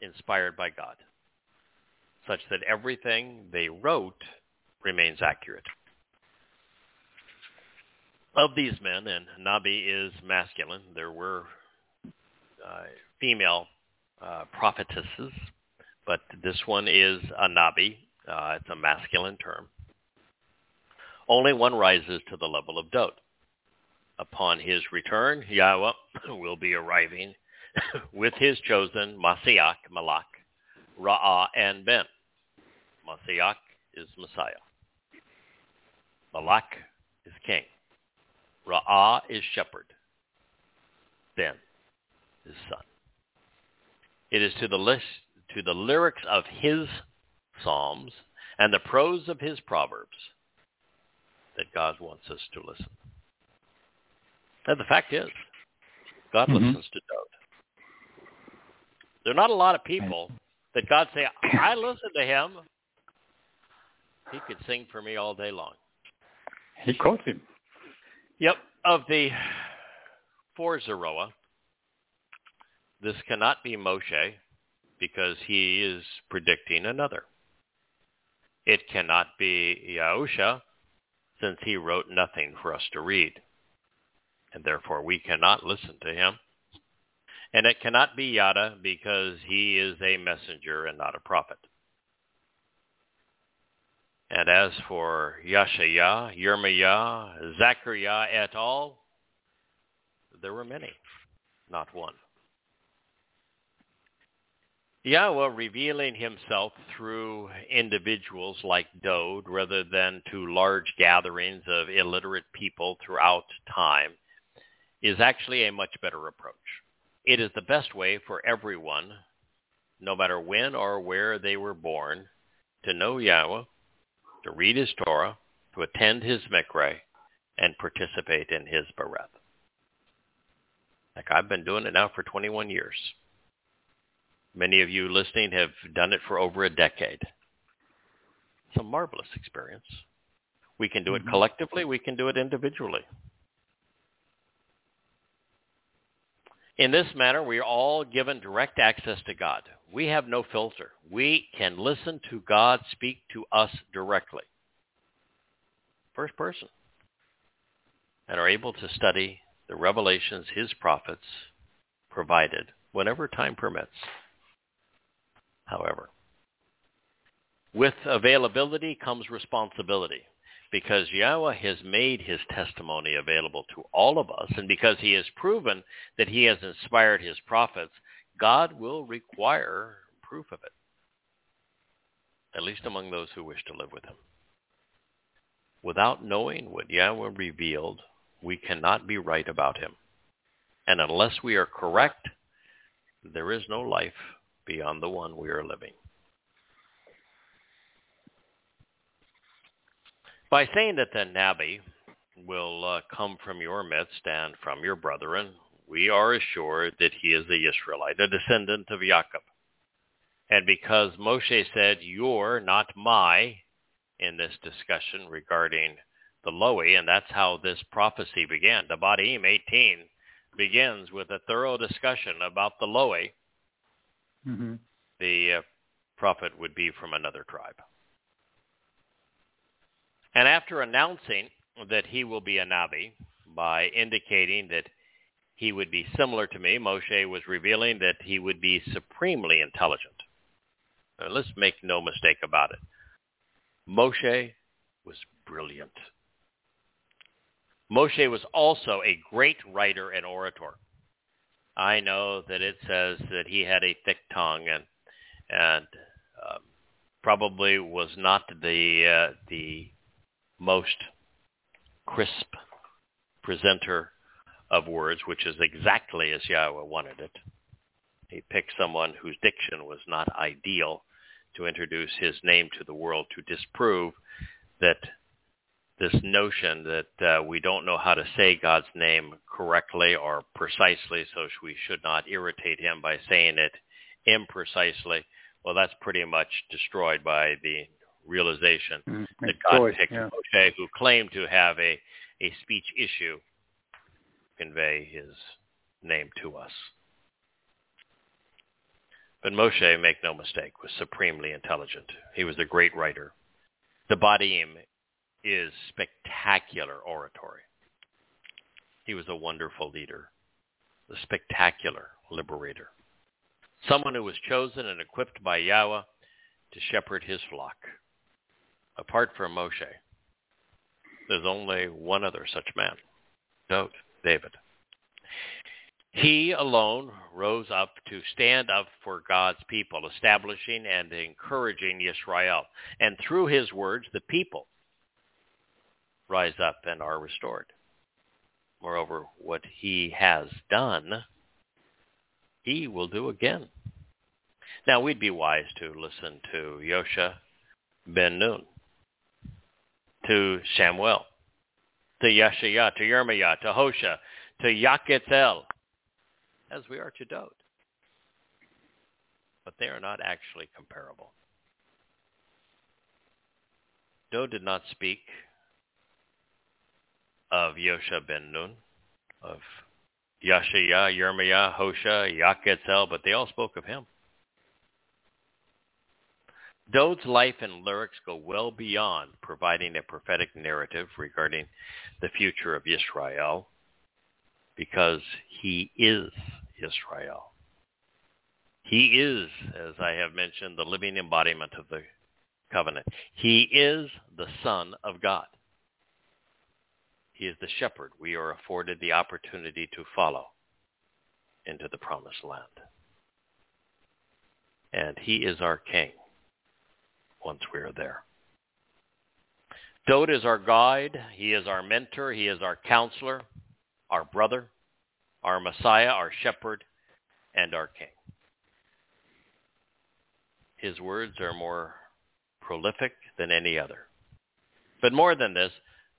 inspired by God, such that everything they wrote remains accurate. Of these men, and Nabi is masculine, there were uh, female uh, prophetesses, but this one is a Nabi. Uh, it's a masculine term. Only one rises to the level of Dowd. Upon his return, Yahweh will be arriving with his chosen Masiach, Malak, Ra'ah, and Ben. Masiach is Messiah. Malak is king. Ra'ah is shepherd. Ben is son. It is to the list, to the lyrics of his psalms and the prose of his proverbs that God wants us to listen. And the fact is, God Mhm. listens to Dowd. There are not a lot of people that God say, I listen to him. He could sing for me all day long. He quotes him. Yep. Of the four Zeroa, this cannot be Moshe because he is predicting another. It cannot be Yahusha since he wrote nothing for us to read. And therefore we cannot listen to him. And it cannot be Yada because he is a messenger and not a prophet. And as for Yashaya, Yirmiah, Zechariah et al., there were many, not one. Yahweh revealing himself through individuals like Dowd rather than to large gatherings of illiterate people throughout time is actually a much better approach. It is the best way for everyone, no matter when or where they were born, to know Yahweh, to read his Torah, to attend his Mikra, and participate in his Bereth. Like I've been doing it now for 21 years. Many of you listening have done it for over a decade. It's a marvelous experience. We can do it Mhm. collectively. We can do it individually. In this manner, we are all given direct access to God. We have no filter. We can listen to God speak to us directly. First person. And are able to study the revelations his prophets provided whenever time permits. However, with availability comes responsibility because Yahweh has made his testimony available to all of us, and because he has proven that he has inspired his prophets, God will require proof of it, at least among those who wish to live with him. Without knowing what Yahweh revealed, we cannot be right about him. And unless we are correct, there is no life beyond the one we are living. By saying that the Nabi will uh, come from your midst and from your brethren, we are assured that he is a Israelite, a descendant of Jacob. And because Moshe said, you're not my, in this discussion regarding the Loi, and that's how this prophecy began. Devarim 18 begins with a thorough discussion about the Loi, Mm-hmm. the uh, prophet would be from another tribe. And after announcing that he will be a Nabi by indicating that he would be similar to me, Moshe was revealing that he would be supremely intelligent. Now, let's make no mistake about it. Moshe was brilliant. Moshe was also a great writer and orator. I know that it says that he had a thick tongue and and um, probably was not the uh, the most crisp presenter of words, which is exactly as Yahweh wanted it. He picked someone whose diction was not ideal to introduce his name to the world to disprove that this notion that uh, we don't know how to say God's name correctly or precisely, so we should not irritate him by saying it imprecisely. Well, that's pretty much destroyed by the realization Mm, that God choice, picked yeah. Moshe, who claimed to have a, a speech issue, convey his name to us. But Moshe, make no mistake, was supremely intelligent. He was a great writer. Dabarym is spectacular oratory. He was a wonderful leader, a spectacular liberator, someone who was chosen and equipped by Yahweh to shepherd his flock. Apart from Moshe, there's only one other such man, Note David. He alone rose up to stand up for God's people, establishing and encouraging Israel. And through his words, the people rise up and are restored. Moreover, what he has done, he will do again. Now, we'd be wise to listen to Yosha ben Nun, to Samuel, to Yeshaya, to Yermiah, to Hosha, to Yaketzel, as we are to Dowd. But they are not actually comparable. Dowd did not speak of Yosha ben Nun, of Yashaya, Yermiah, Hosha, Yaketzel, but they all spoke of him. Dowd's life and lyrics go well beyond providing a prophetic narrative regarding the future of Israel because he is Israel. He is, as I have mentioned, the living embodiment of the covenant. He is the Son of God. He is the shepherd we are afforded the opportunity to follow into the promised land. And he is our king once we are there. Dowd is our guide. He is our mentor. He is our counselor, our brother, our Messiah, our shepherd, and our king. His words are more prolific than any other. But more than this,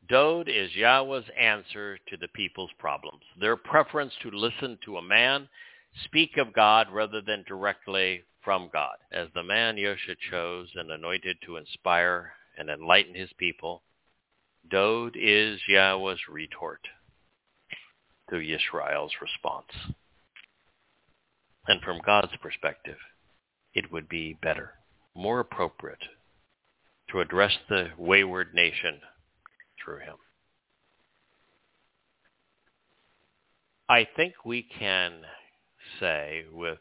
Dowd is Yahweh's answer to the people's problems. Their preference to listen to a man speak of God rather than directly from God. As the man Yosha chose and anointed to inspire and enlighten his people, Dowd is Yahweh's retort to Yisrael's response. And from God's perspective, it would be better, more appropriate to address the wayward nation through him. I think we can say with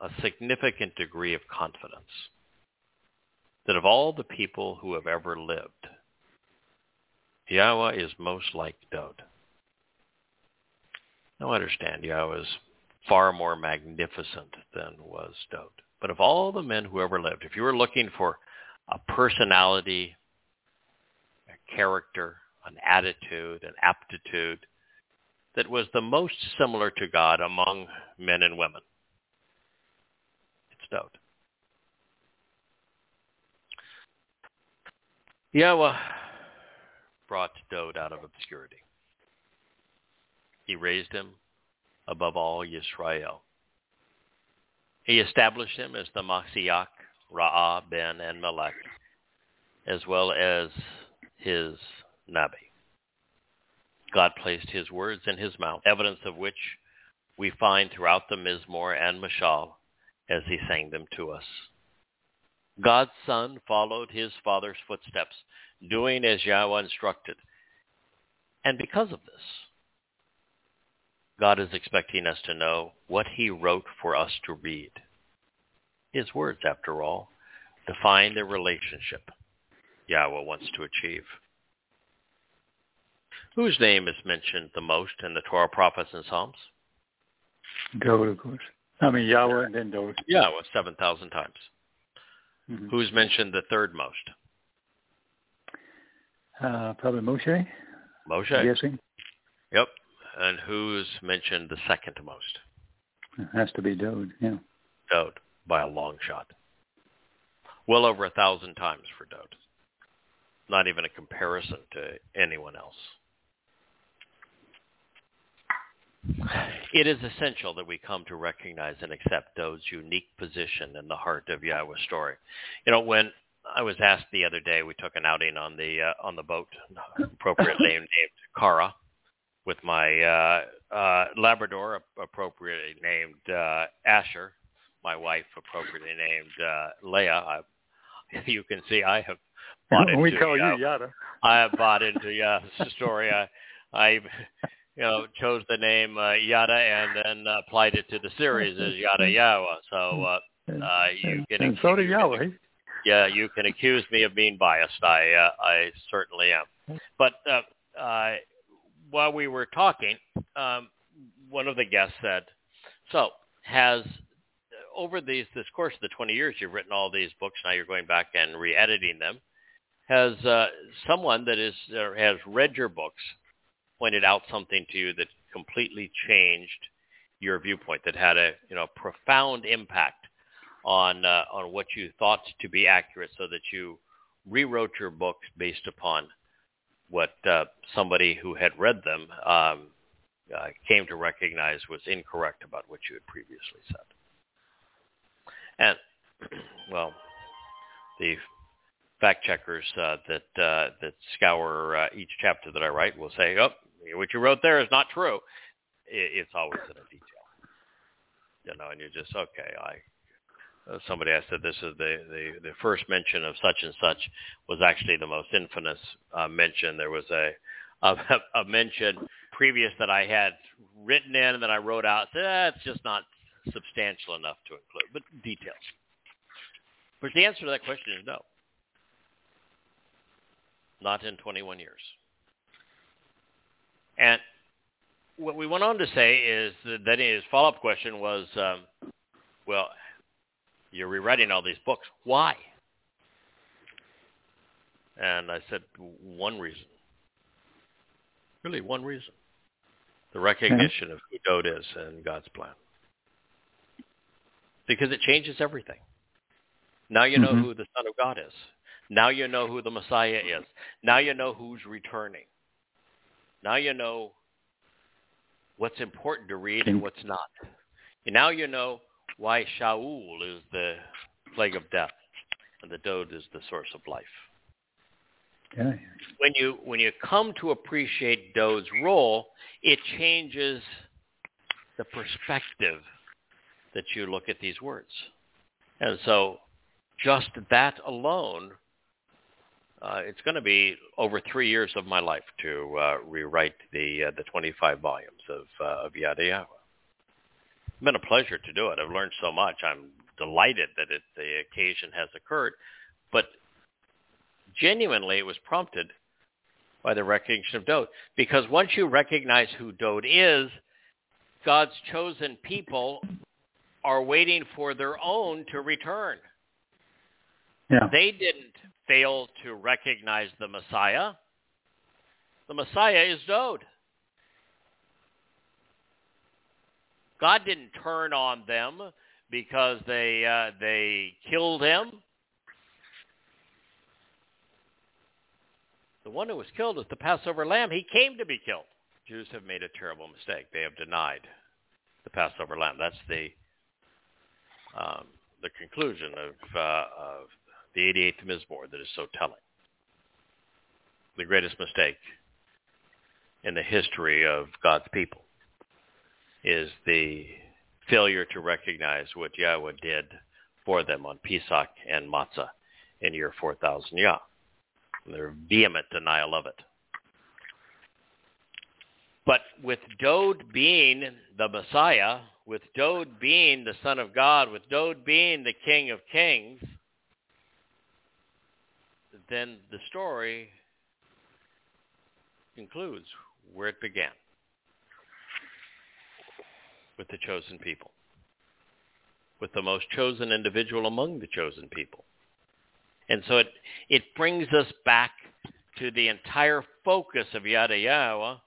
a significant degree of confidence that of all the people who have ever lived, Yahweh is most like Dowd. Now I understand, Yahweh is far more magnificent than was Dowd. But of all the men who ever lived, if you were looking for a personality, a character, an attitude, an aptitude that was the most similar to God among men and women, Dowd. Yahweh brought Dowd out of obscurity. He raised him above all Yisrael. He established him as the Mashiach, Ra'ah, Ben, and Melech, as well as his Nabi. God placed his words in his mouth, evidence of which we find throughout the Mizmor and Mashal, as he sang them to us. God's Son followed his Father's footsteps, doing as Yahweh instructed. And because of this, God is expecting us to know what he wrote for us to read. His words, after all, define the relationship Yahweh wants to achieve. Whose name is mentioned the most in the Torah, prophets, and Psalms? God, of course. I mean Yahweh and then Dowd. Yahweh, 7,000 times. Mm-hmm. Who's mentioned the third most? Uh, probably Moshe. Moshe. I'm guessing. Yep. And who's mentioned the second most? It has to be Dowd. Yeah. Dowd, by a long shot. Well over a thousand times for Dowd. Not even a comparison to anyone else. It is essential that we come to recognize and accept Dowd's unique position in the heart of Yahweh's story. You know, when I was asked the other day, we took an outing on the uh, on the boat, appropriately named Kara, with my uh, uh, Labrador, appropriately named uh, Asher, my wife, appropriately named uh, Leah. I, you can see I have bought into. we call uh, you Yada. I have bought into the story. I, I, you know, chose the name uh, Yada and then applied it to the series as Yada Yahowah. So uh, uh, you can and so do Yahweh. yeah, you can accuse me of being biased. I uh, I certainly am. But uh, uh, while we were talking, um, one of the guests said, "So has over these this course of the 20 years you've written all these books. Now you're going back and re-editing them. Has uh, someone that is has read your books pointed out something to you that completely changed your viewpoint, that had a you know profound impact on uh, on what you thought to be accurate, so that you rewrote your books based upon what uh, somebody who had read them um, uh, came to recognize was incorrect about what you had previously said. And well, the fact checkers uh, that uh, that scour uh, each chapter that I write will say, "Oh, what you wrote there is not true." It, it's always in a detail, you know, and you're just okay. I uh, somebody asked that this is the, the the first mention of such and such was actually the most infamous uh, mention. There was a, a a mention previous that I had written in and that I wrote out. It's just not substantial enough to include, but details. But the answer to that question is no. Not in 21 years. And what we went on to say is that, that his follow-up question was, um, well, you're rewriting all these books. Why? And I said, one reason. Really, one reason. The recognition of who Dowd is and God's plan. Because it changes everything. Now you know Mhm. who the Son of God is. Now you know who the Messiah is. Now you know who's returning. Now you know what's important to read and what's not. And now you know why Shaul is the plague of death and the Dowd is the source of life. Yeah. When you when you come to appreciate Dowd's role, it changes the perspective that you look at these words. And so just that alone, uh, it's going to be over three years of my life to uh, rewrite the uh, the 25 volumes of uh, of Yada Yahowah. It's been a pleasure to do it. I've learned so much. I'm delighted that it, the occasion has occurred, but genuinely it was prompted by the recognition of Dowd. Because once you recognize who Dowd is, God's chosen people are waiting for their own to return. Yeah. They didn't fail to recognize the Messiah. The Messiah is Dowd. God didn't turn on them because they uh, they killed him. The one who was killed was the Passover lamb. He came to be killed. Jews have made a terrible mistake. They have denied the Passover lamb. That's the um, the conclusion of, uh, of the 88th Mizmor that is so telling. The greatest mistake in the history of God's people is the failure to recognize what Yahweh did for them on Pesach and Matzah in year 4000 Yah. Their vehement denial of it. But with Dowd being the Messiah, with Dowd being the Son of God, with Dowd being the King of Kings, then the story concludes where it began with the chosen people, with the most chosen individual among the chosen people. And so it, it brings us back to the entire focus of Yada Yahowah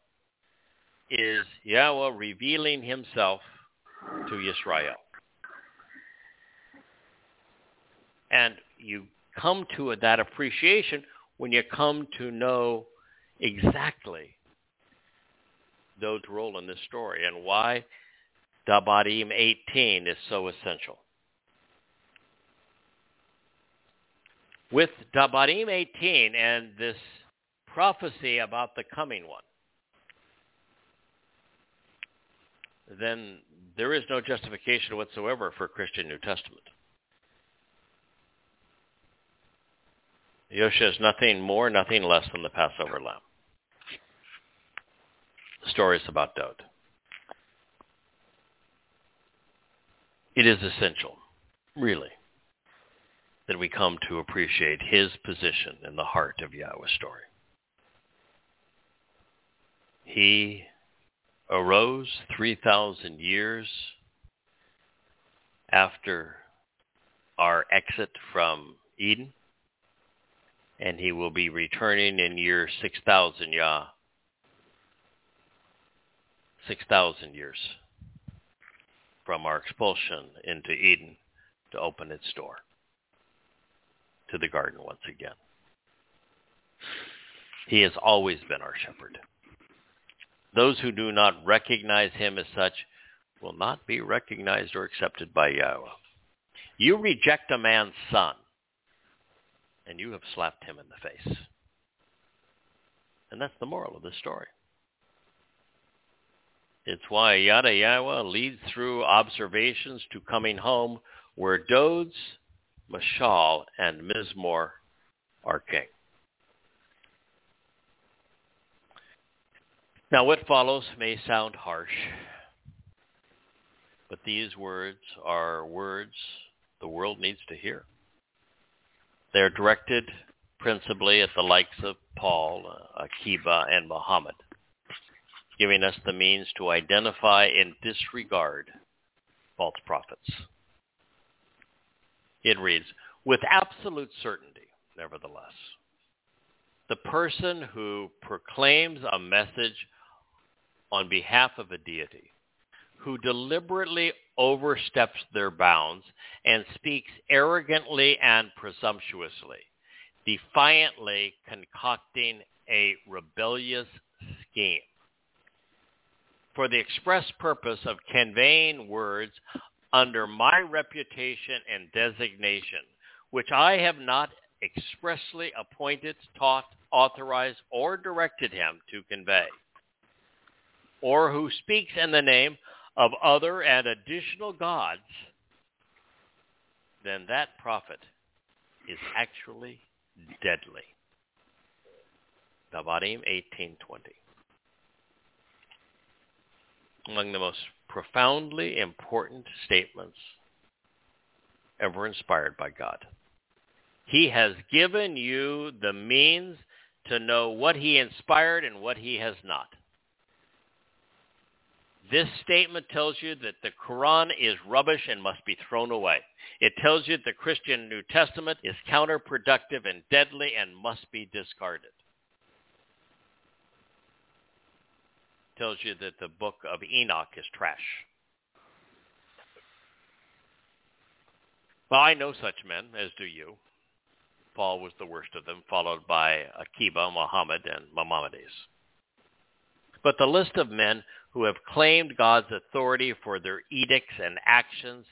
is Yahweh revealing himself to Israel. And you come to that appreciation when you come to know exactly those role in this story and why Dabarym 18 is so essential. With Dabarym 18 and this prophecy about the coming one, then there is no justification whatsoever for Christian New Testament. Yosha is nothing more, nothing less than the Passover lamb. The story is about Dowd. It is essential, really, that we come to appreciate his position in the heart of Yahweh's story. He arose 3,000 years after our exit from Eden, and he will be returning in year 6,000 Yah, 6,000 years from our expulsion into Eden to open its door to the garden once again. He has always been our shepherd. Those who do not recognize him as such will not be recognized or accepted by Yahweh. You reject a man's son, and you have slapped him in the face. And that's the moral of this story. It's why Yada Yahowah leads through observations to coming home where Dowd's, Mashal, and Mizmor are king. Now what follows may sound harsh, but these words are words the world needs to hear. They're directed principally at the likes of Paul, Akiba, and Muhammad, giving us the means to identify and disregard false prophets. It reads, with absolute certainty, nevertheless, the person who proclaims a message on behalf of a deity who deliberately oversteps their bounds and speaks arrogantly and presumptuously, defiantly concocting a rebellious scheme. For the express purpose of conveying words under my reputation and designation, which I have not expressly appointed, taught, authorized, or directed him to convey or who speaks in the name of other and additional gods, then that prophet is actually deadly. Dabarym 18:20. Among the most profoundly important statements ever inspired by God. He has given you the means to know what he inspired and what he has not. This statement tells you that the Quran is rubbish and must be thrown away. It tells you the Christian New Testament is counterproductive and deadly and must be discarded. It tells you that the book of Enoch is trash. Well, I know such men, as do you. Paul was the worst of them, followed by Akiba, Muhammad, and Maimonides. But the list of men who have claimed God's authority for their edicts and actions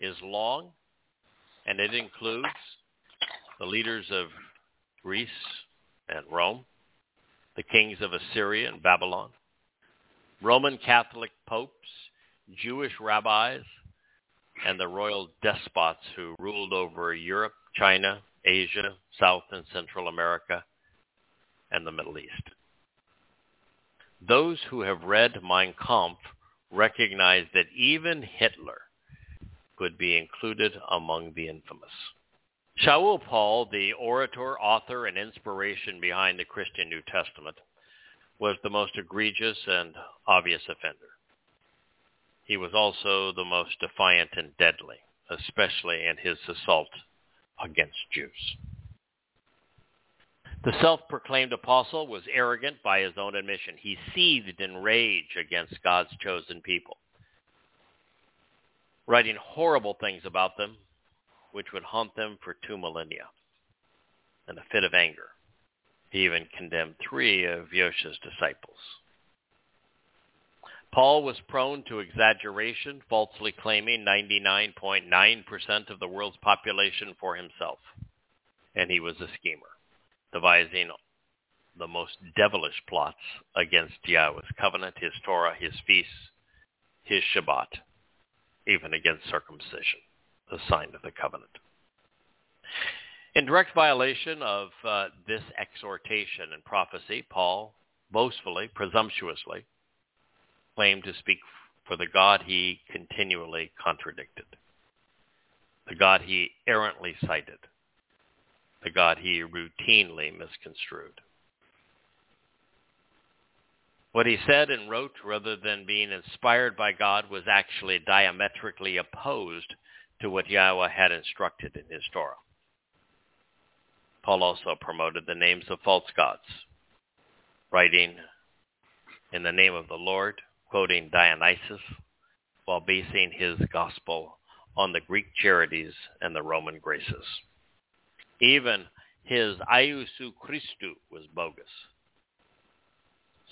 is long, and it includes the leaders of Greece and Rome, the kings of Assyria and Babylon, Roman Catholic popes, Jewish rabbis, and the royal despots who ruled over Europe, China, Asia, South and Central America, and the Middle East. Those who have read Mein Kampf recognize that even Hitler could be included among the infamous. Shaul Paul, the orator, author, and inspiration behind the Christian New Testament, was the most egregious and obvious offender. He was also the most defiant and deadly, especially in his assault against Jews. The self-proclaimed apostle was arrogant by his own admission. He seethed in rage against God's chosen people, writing horrible things about them, which would haunt them for two millennia. In a fit of anger, he even condemned three of Yosha's disciples. Paul was prone to exaggeration, falsely claiming 99.9% of the world's population for himself. And he was a schemer, devising the most devilish plots against Yahweh's covenant, his Torah, his feasts, his Shabbat, even against circumcision, the sign of the covenant. In direct violation of uh, this exhortation and prophecy, Paul boastfully, presumptuously, claimed to speak for the God he continually contradicted, the God he errantly cited, the God he routinely misconstrued. What he said and wrote, rather than being inspired by God, was actually diametrically opposed to what Yahweh had instructed in his Torah. Paul also promoted the names of false gods, writing in the name of the Lord, quoting Dionysus while basing his gospel on the Greek charities and the Roman graces. Even his Iousu Christu was bogus,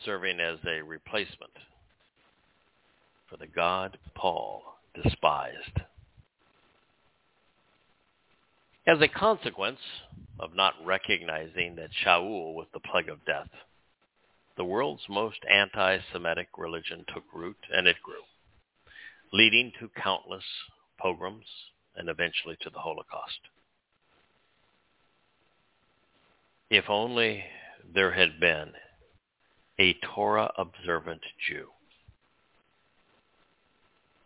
serving as a replacement for the God Paul despised. As a consequence of not recognizing that Shaul was the plague of death, the world's most anti-Semitic religion took root and it grew, leading to countless pogroms and eventually to the Holocaust. If only there had been a Torah-observant Jew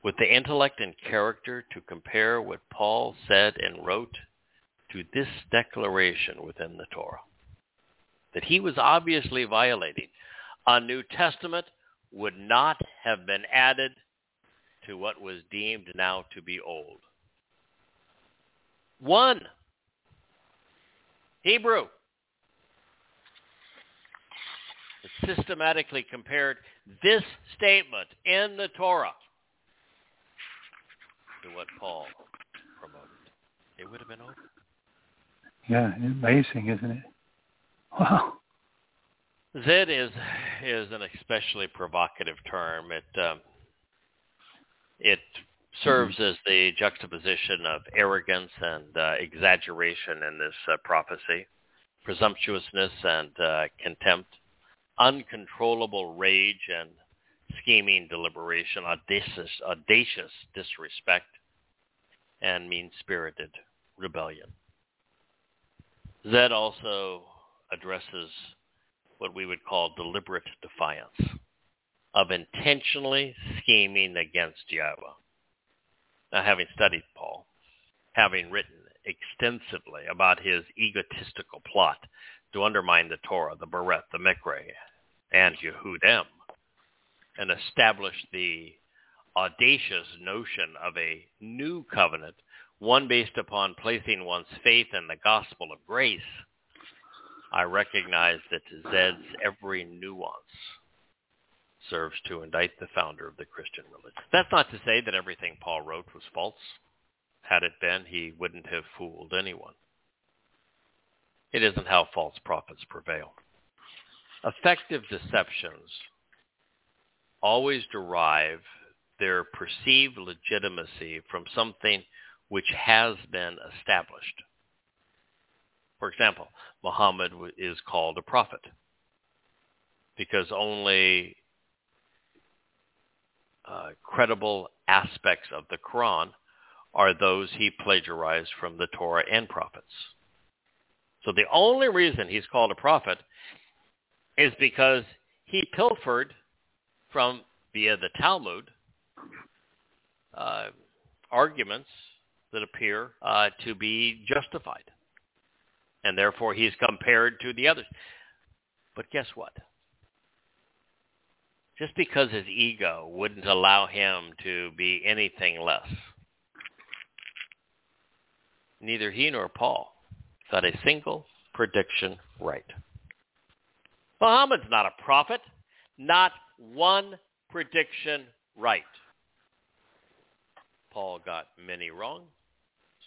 with the intellect and character to compare what Paul said and wrote to this declaration within the Torah that he was obviously violating, a New Testament would not have been added to what was deemed now to be old. One. Hebrew. It systematically compared this statement in the Torah to what Paul promoted. It would have been over. Yeah, amazing, isn't it? Wow. Zed is is an especially provocative term. It um, it serves mm-hmm. as the juxtaposition of arrogance and uh, exaggeration in this uh, prophecy, presumptuousness and uh, contempt, uncontrollable rage and scheming deliberation, audacious, audacious disrespect, and mean-spirited rebellion. Zed also addresses what we would call deliberate defiance of intentionally scheming against Yahweh. Now, having studied Paul, having written extensively about his egotistical plot to undermine the Torah, the Bereth, the Mikra, and Yehudim, and establish the audacious notion of a new covenant, one based upon placing one's faith in the gospel of grace I recognize that Zed's every nuance serves to indict the founder of the Christian religion. That's not to say that everything Paul wrote was false. Had it been, he wouldn't have fooled anyone. It isn't how false prophets prevail. Effective deceptions always derive their perceived legitimacy from something which has been established. For example, Muhammad is called a prophet because only uh, credible aspects of the Quran are those he plagiarized from the Torah and prophets. So the only reason he's called a prophet is because he pilfered from via the Talmud uh, arguments that appear uh, to be justified. And therefore he's compared to the others. But guess what? Just because his ego wouldn't allow him to be anything less, neither he nor Paul got a single prediction right. Muhammad's not a prophet. Not one prediction right. Paul got many wrong.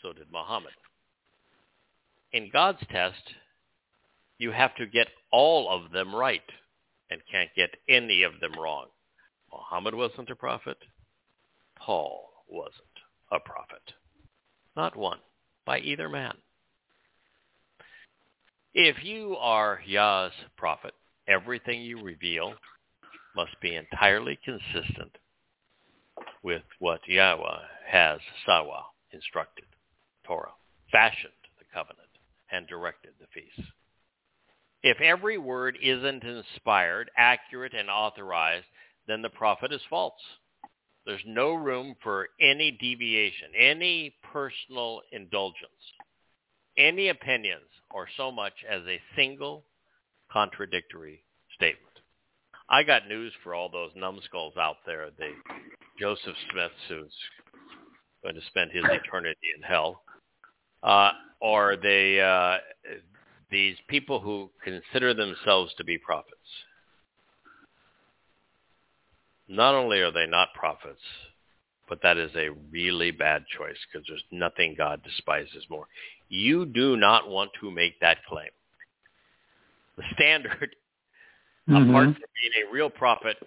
So did Muhammad. In God's test, you have to get all of them right and can't get any of them wrong. Muhammad wasn't a prophet. Paul wasn't a prophet. Not one by either man. If you are Yah's prophet, everything you reveal must be entirely consistent with what Yahweh has Sawa instructed, Torah, fashioned the covenant, and directed the feasts. If every word isn't inspired, accurate, and authorized, then the prophet is false. There's no room for any deviation, any personal indulgence, any opinions, or so much as a single contradictory statement. I got news for all those numbskulls out there, the Joseph Smiths who's going to spend his eternity in hell, uh, or the uh, these people who consider themselves to be prophets. Not only are they not prophets, but that is a really bad choice because there's nothing God despises more. You do not want to make that claim. The standard, mm-hmm. apart from being a real prophet,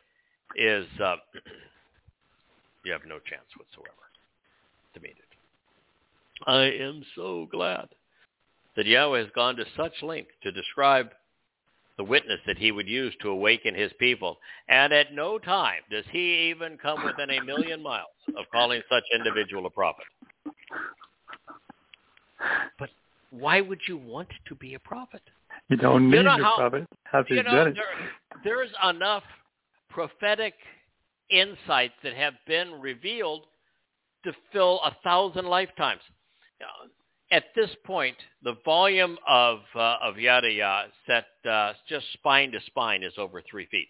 is uh, you have no chance whatsoever to meet it. I am so glad that Yahweh has gone to such length to describe the witness that he would use to awaken his people. And at no time does he even come within a million miles of calling such individual a prophet. But why would you want to be a prophet? You don't need you know how, prophet. Have you know, it? There, there's enough prophetic insights that have been revealed to fill a thousand lifetimes at this point, the volume of uh, of Yada Yah set uh, just spine to spine is over three feet,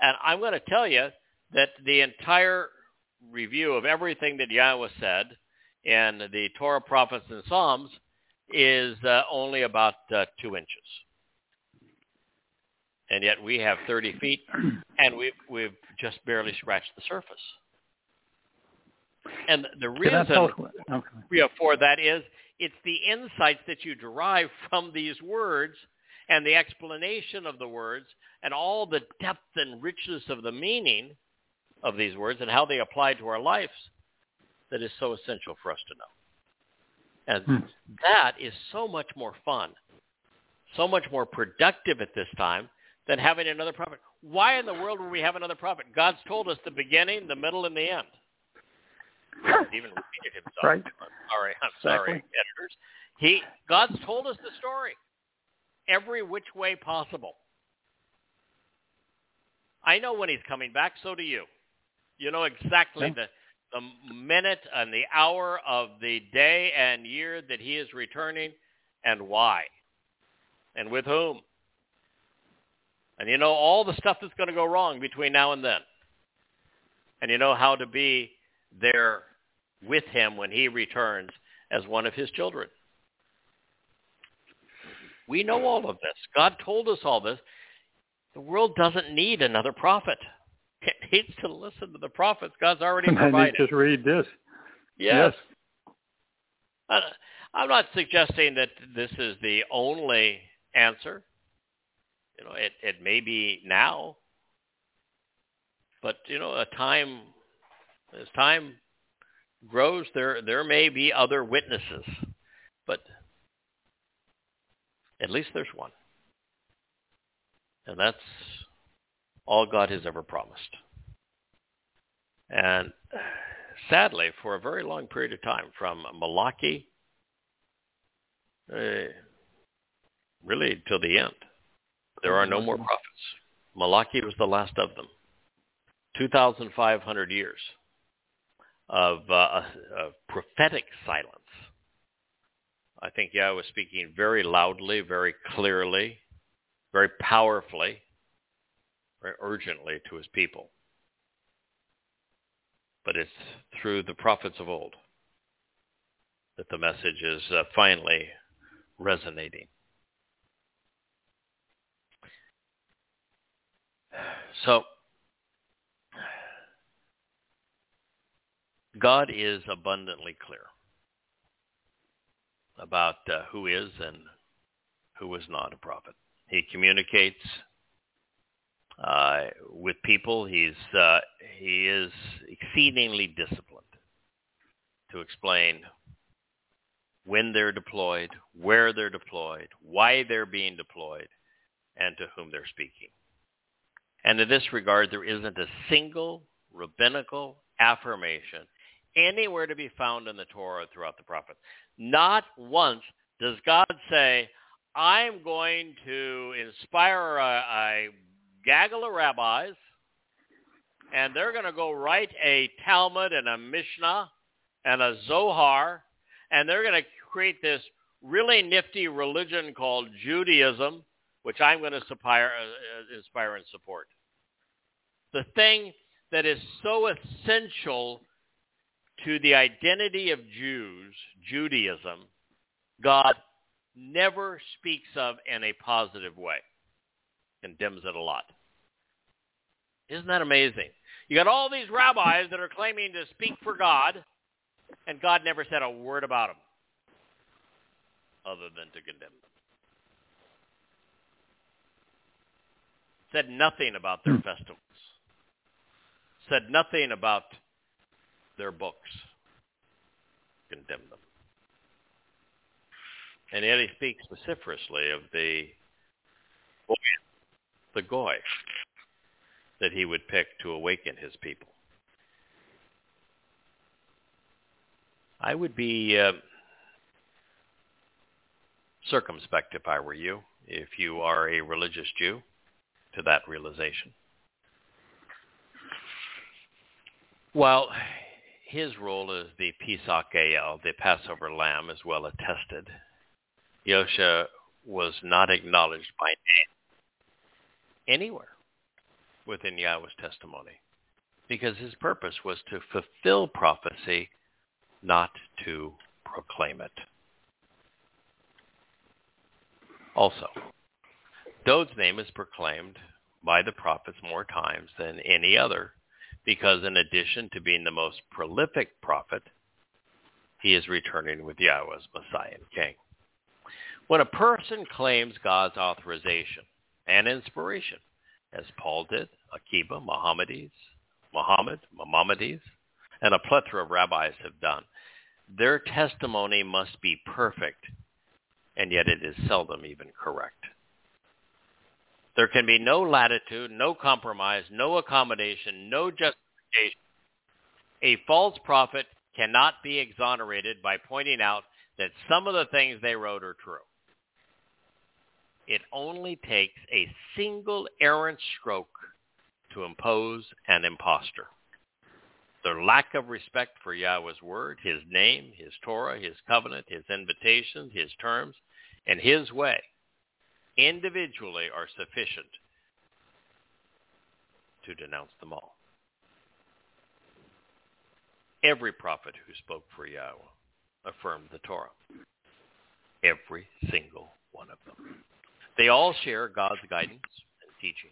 and I'm going to tell you that the entire review of everything that Yahweh said in the Torah, prophets, and Psalms is uh, only about uh, two inches, and yet we have 30 feet, and we've we've just barely scratched the surface. And the reason okay. for that is it's the insights that you derive from these words and the explanation of the words and all the depth and richness of the meaning of these words and how they apply to our lives that is so essential for us to know. And hmm. that is so much more fun, so much more productive at this time than having another prophet. Why in the world would we have another prophet? God's told us the beginning, the middle, and the end even repeated himself. Right. I'm sorry, I'm sorry, exactly. editors. He God's told us the story every which way possible. I know when he's coming back, so do you. You know exactly yeah. the the minute and the hour of the day and year that he is returning and why and with whom. And you know all the stuff that's going to go wrong between now and then. And you know how to be there with him when he returns as one of his children. We know all of this. God told us all this. The world doesn't need another prophet. Needs to listen to the prophets God's already provided. I need to read this. Yes. yes. I'm not suggesting that this is the only answer. You know, it, it may be now, but you know, a time as time grows, there there may be other witnesses, but at least there's one, and that's all God has ever promised. And sadly, for a very long period of time, from Malachi uh, really till the end, there are no more prophets. Malachi was the last of them. 2,500 years of, uh, of prophetic silence. I think Yahweh was speaking very loudly, very clearly, very powerfully, very urgently to his people. But it's through the prophets of old that the message is uh, finally resonating. So God is abundantly clear about uh, who is and who is not a prophet. He communicates uh, with people. He's uh, he is exceedingly disciplined to explain when they're deployed, where they're deployed, why they're being deployed, and to whom they're speaking. And in this regard, there isn't a single rabbinical affirmation anywhere to be found in the Torah throughout the prophets. Not once does God say, I'm going to inspire a, a gaggle of rabbis, and they're going to go write a Talmud and a Mishnah and a Zohar, and they're going to create this really nifty religion called Judaism, which I'm going to inspire, uh, inspire and support. The thing that is so essential to the identity of Jews, Judaism, God never speaks of in a positive way. Condemns it a lot. Isn't that amazing? You got all these rabbis that are claiming to speak for God, and God never said a word about them other than to condemn them. Said nothing about their hmm. festivals. Said nothing about their books. Condemn them. And yet he speaks vociferously of the the goy that he would pick to awaken his people. I would be uh, circumspect if I were you, if you are a religious Jew, to that realization. Well, his role as the Pesach El, the Passover lamb, is well attested. Yosha was not acknowledged by name anywhere within Yahweh's testimony because his purpose was to fulfill prophecy, not to proclaim it. Also, Dowd's name is proclaimed by the prophets more times than any other because in addition to being the most prolific prophet, he is returning with Yahweh's Messiah and King. When a person claims God's authorization and inspiration, as Paul did, Akiba, Mohammedi's, Muhammad, Maimonides, and a plethora of rabbis have done, their testimony must be perfect, and yet it is seldom even correct. There can be no latitude, no compromise, no accommodation, no justification. A false prophet cannot be exonerated by pointing out that some of the things they wrote are true. It only takes a single errant stroke to impose an impostor. Their lack of respect for Yahweh's word, his name, his Torah, his covenant, his invitations, his terms, and his way individually are sufficient to denounce them all. Every prophet who spoke for Yahweh affirmed the Torah. Every single one of them. They all share God's guidance and teaching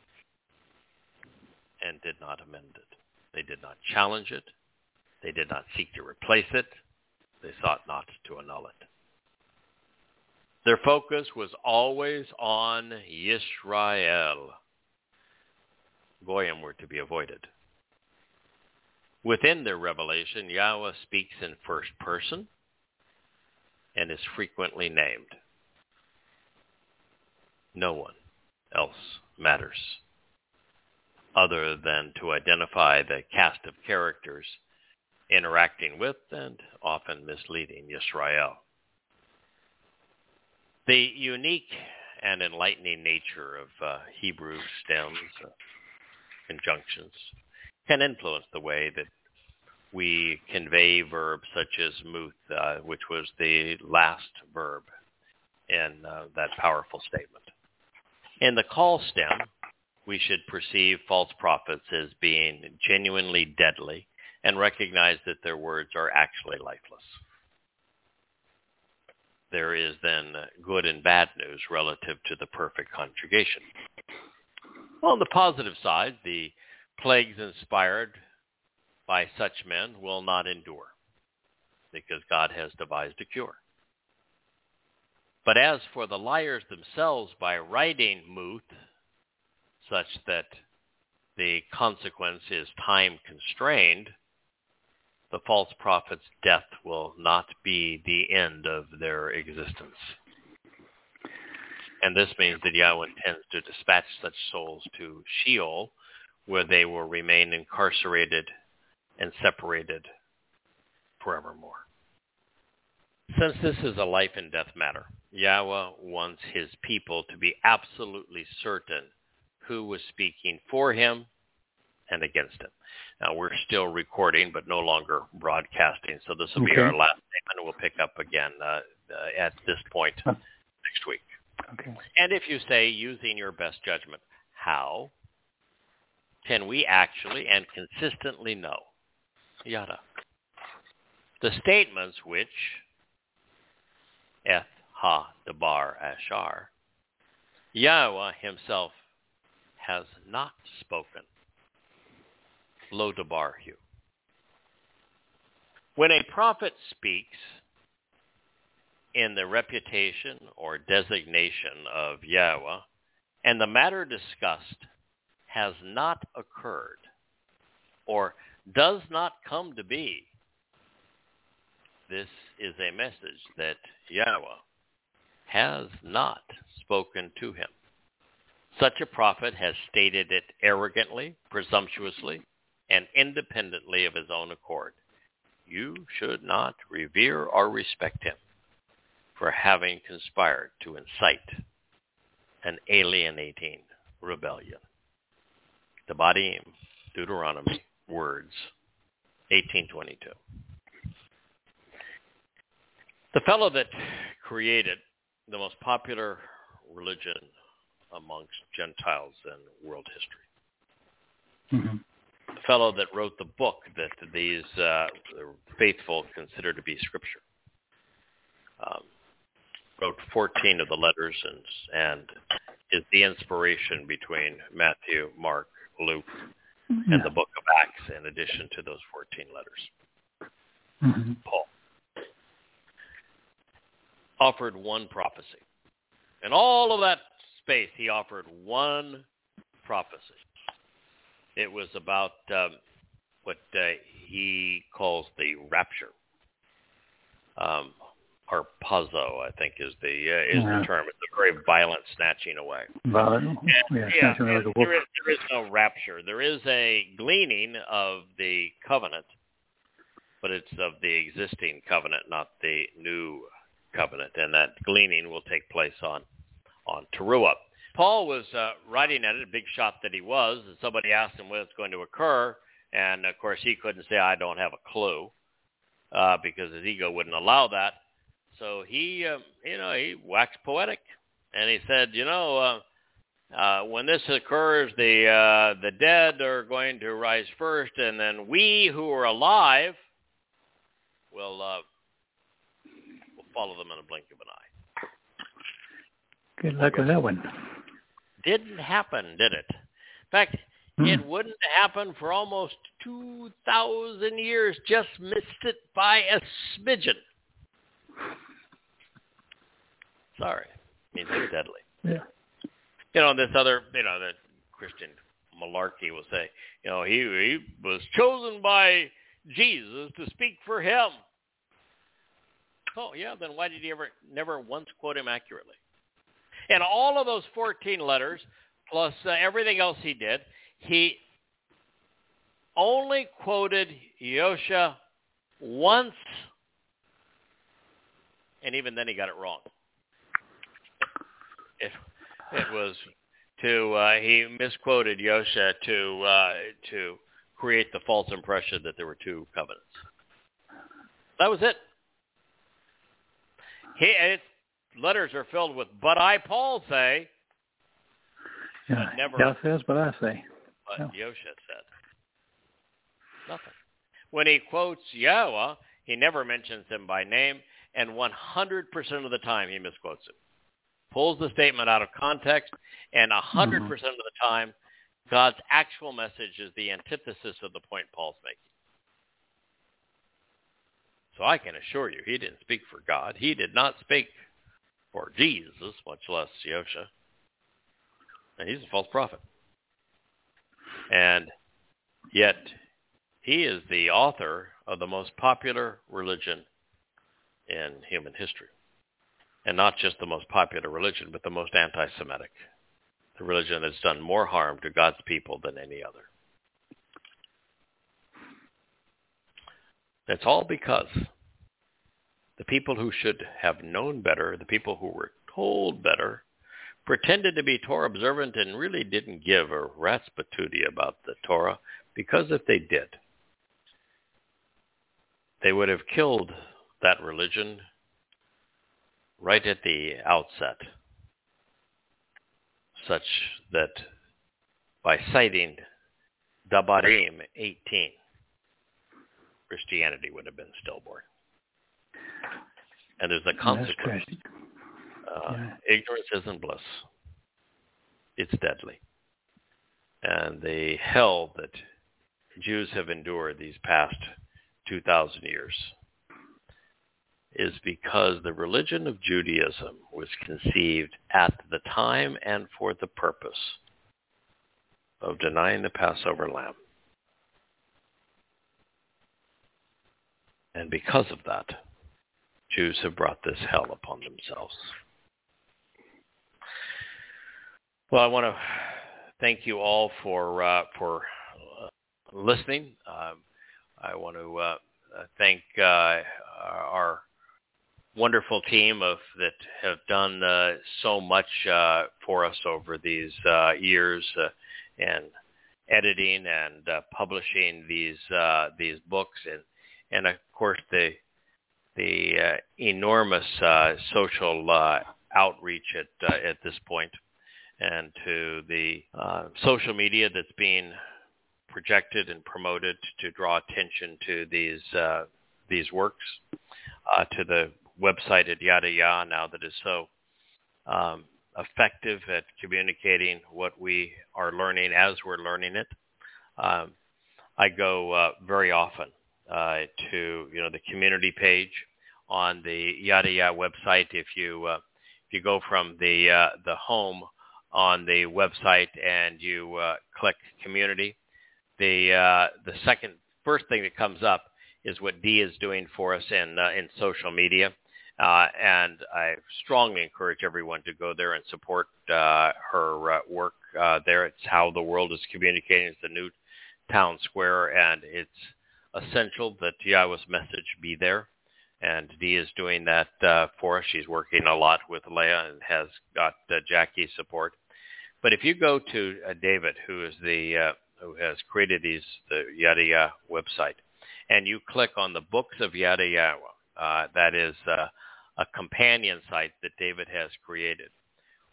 and did not amend it. They did not challenge it. They did not seek to replace it. They sought not to annul it. Their focus was always on Yisrael. Goyim were to be avoided. Within their revelation, Yahweh speaks in first person and is frequently named. No one else matters. other than to identify the cast of characters interacting with and often misleading Yisrael. The unique and enlightening nature of uh, Hebrew stems, uh, conjunctions, can influence the way that we convey verbs such as muth, uh, which was the last verb in uh, that powerful statement. In the qal stem, we should perceive false prophets as being genuinely deadly and recognize that their words are actually lifeless. There is then good and bad news relative to the perfect conjugation. On the positive side, the plagues inspired by such men will not endure because God has devised a cure. But as for the liars themselves, by writing muth, such that the consequence is time constrained, the false prophet's death will not be the end of their existence. And this means that Yahweh intends to dispatch such souls to Sheol, where they will remain incarcerated and separated forevermore. Since this is a life and death matter, Yahweh wants his people to be absolutely certain who was speaking for him and against him. Now we're still recording, but no longer broadcasting. So this will okay. be our last statement. We'll pick up again uh, uh, at this point huh. next week. Okay. And if you say using your best judgment, how can we actually and consistently know? Yada. The statements which Eth Ha Debar Ashar, Yahweh himself has not spoken. Lo Debar Hu. When a prophet speaks in the reputation or designation of Yahweh, and the matter discussed has not occurred or does not come to be, this is a message that Yahweh has not spoken to him. Such a prophet has stated it arrogantly, presumptuously, and independently of his own accord. You should not revere or respect him for having conspired to incite an alienating rebellion. Devarim, Deuteronomy, words, 1822. The fellow that created the most popular religion amongst Gentiles in world history. Mm-hmm. The fellow that wrote the book that these uh, faithful consider to be scripture. Um, wrote 14 of the letters and, and is the inspiration between Matthew, Mark, Luke, yeah. and the book of Acts in addition to those 14 letters. Mm-hmm. Paul offered one prophecy. In all of that space, he offered one prophecy. It was about um, what uh, he calls the rapture. Um, harpazo, I think, is the uh, is yeah. the term. It's a very violent snatching away. Violent, yeah, yeah, there, is, there is no rapture. There is a gleaning of the covenant, but it's of the existing covenant, not the new covenant, and that gleaning will take place on on Teruah. Paul was uh, writing at it, a big shot that he was, and somebody asked him when it's going to occur, and of course he couldn't say, I don't have a clue, uh, because his ego wouldn't allow that. So he, uh, you know, he waxed poetic, and he said, you know, uh, uh, when this occurs, the uh, the dead are going to rise first, and then we who are alive will uh, follow them in a blink of an eye. Good luck with that one. Didn't happen, did it? In fact, hmm. it wouldn't happen for almost 2,000 years. Just missed it by a smidgen. Sorry. I mean, it's deadly. Yeah. You know, this other, you know, the Christian malarkey will say, you know, he, he was chosen by Jesus to speak for him. Oh, yeah, then why did he ever never once quote him accurately? And all of those 14 letters, plus uh, everything else he did, he only quoted Yosha once, and even then he got it wrong. It, it was to uh, he misquoted Yosha to uh, to create the false impression that there were two covenants. That was it. He, its letters are filled with "but I, Paul, say." Yeah, never, says, but I say. But. Yosha said nothing. When he quotes Yahweh, he never mentions him by name, and 100% of the time he misquotes him. Pulls the statement out of context, and 100% mm-hmm. percent of the time, God's actual message is the antithesis of the point Paul's making. So I can assure you, he didn't speak for God. He did not speak for Jesus, much less Yosha. And he's a false prophet. And yet, he is the author of the most popular religion in human history. And not just the most popular religion, but the most anti-Semitic. The religion that's done more harm to God's people than any other. That's all because the people who should have known better, the people who were told better, pretended to be Torah observant and really didn't give a rat's patootie about the Torah because if they did, they would have killed that religion right at the outset, such that by citing Dabarym 18, Christianity would have been stillborn. And there's a consequence. Uh, Yeah. Ignorance isn't bliss. It's deadly. And the hell that Jews have endured these past 2,000 years is because the religion of Judaism was conceived at the time and for the purpose of denying the Passover lamb. And because of that, Jews have brought this hell upon themselves. Well, I want to thank you all for uh, for uh, listening. Um, I want to uh, thank uh, our wonderful team of that have done uh, so much for us over these years and editing and publishing these these books and and of course the the uh, enormous uh, social uh, outreach at uh, at this point and to the uh, social media that's being projected and promoted to draw attention to these uh, these works, to the website at Yada Ya now that is so um, effective at communicating what we are learning as we're learning it. Um, I go very often uh, to you know the community page on the Yada Yada website. If you uh, if you go from the uh, the home on the website and you uh, click community, the uh, the second first thing that comes up is what Dee is doing for us in in social media, and I strongly encourage everyone to go there and support her work there. It's how the world is communicating. It's the new town square, and it's essential that Yahweh's message be there. And Dee is doing that uh, for us. She's working a lot with Leah and has got uh, Jackie's support. But if you go to uh, David, who is the uh, who has created these the Yada Yah website, and you click on the books of Yada Yahowah, uh, that is uh, a companion site that David has created.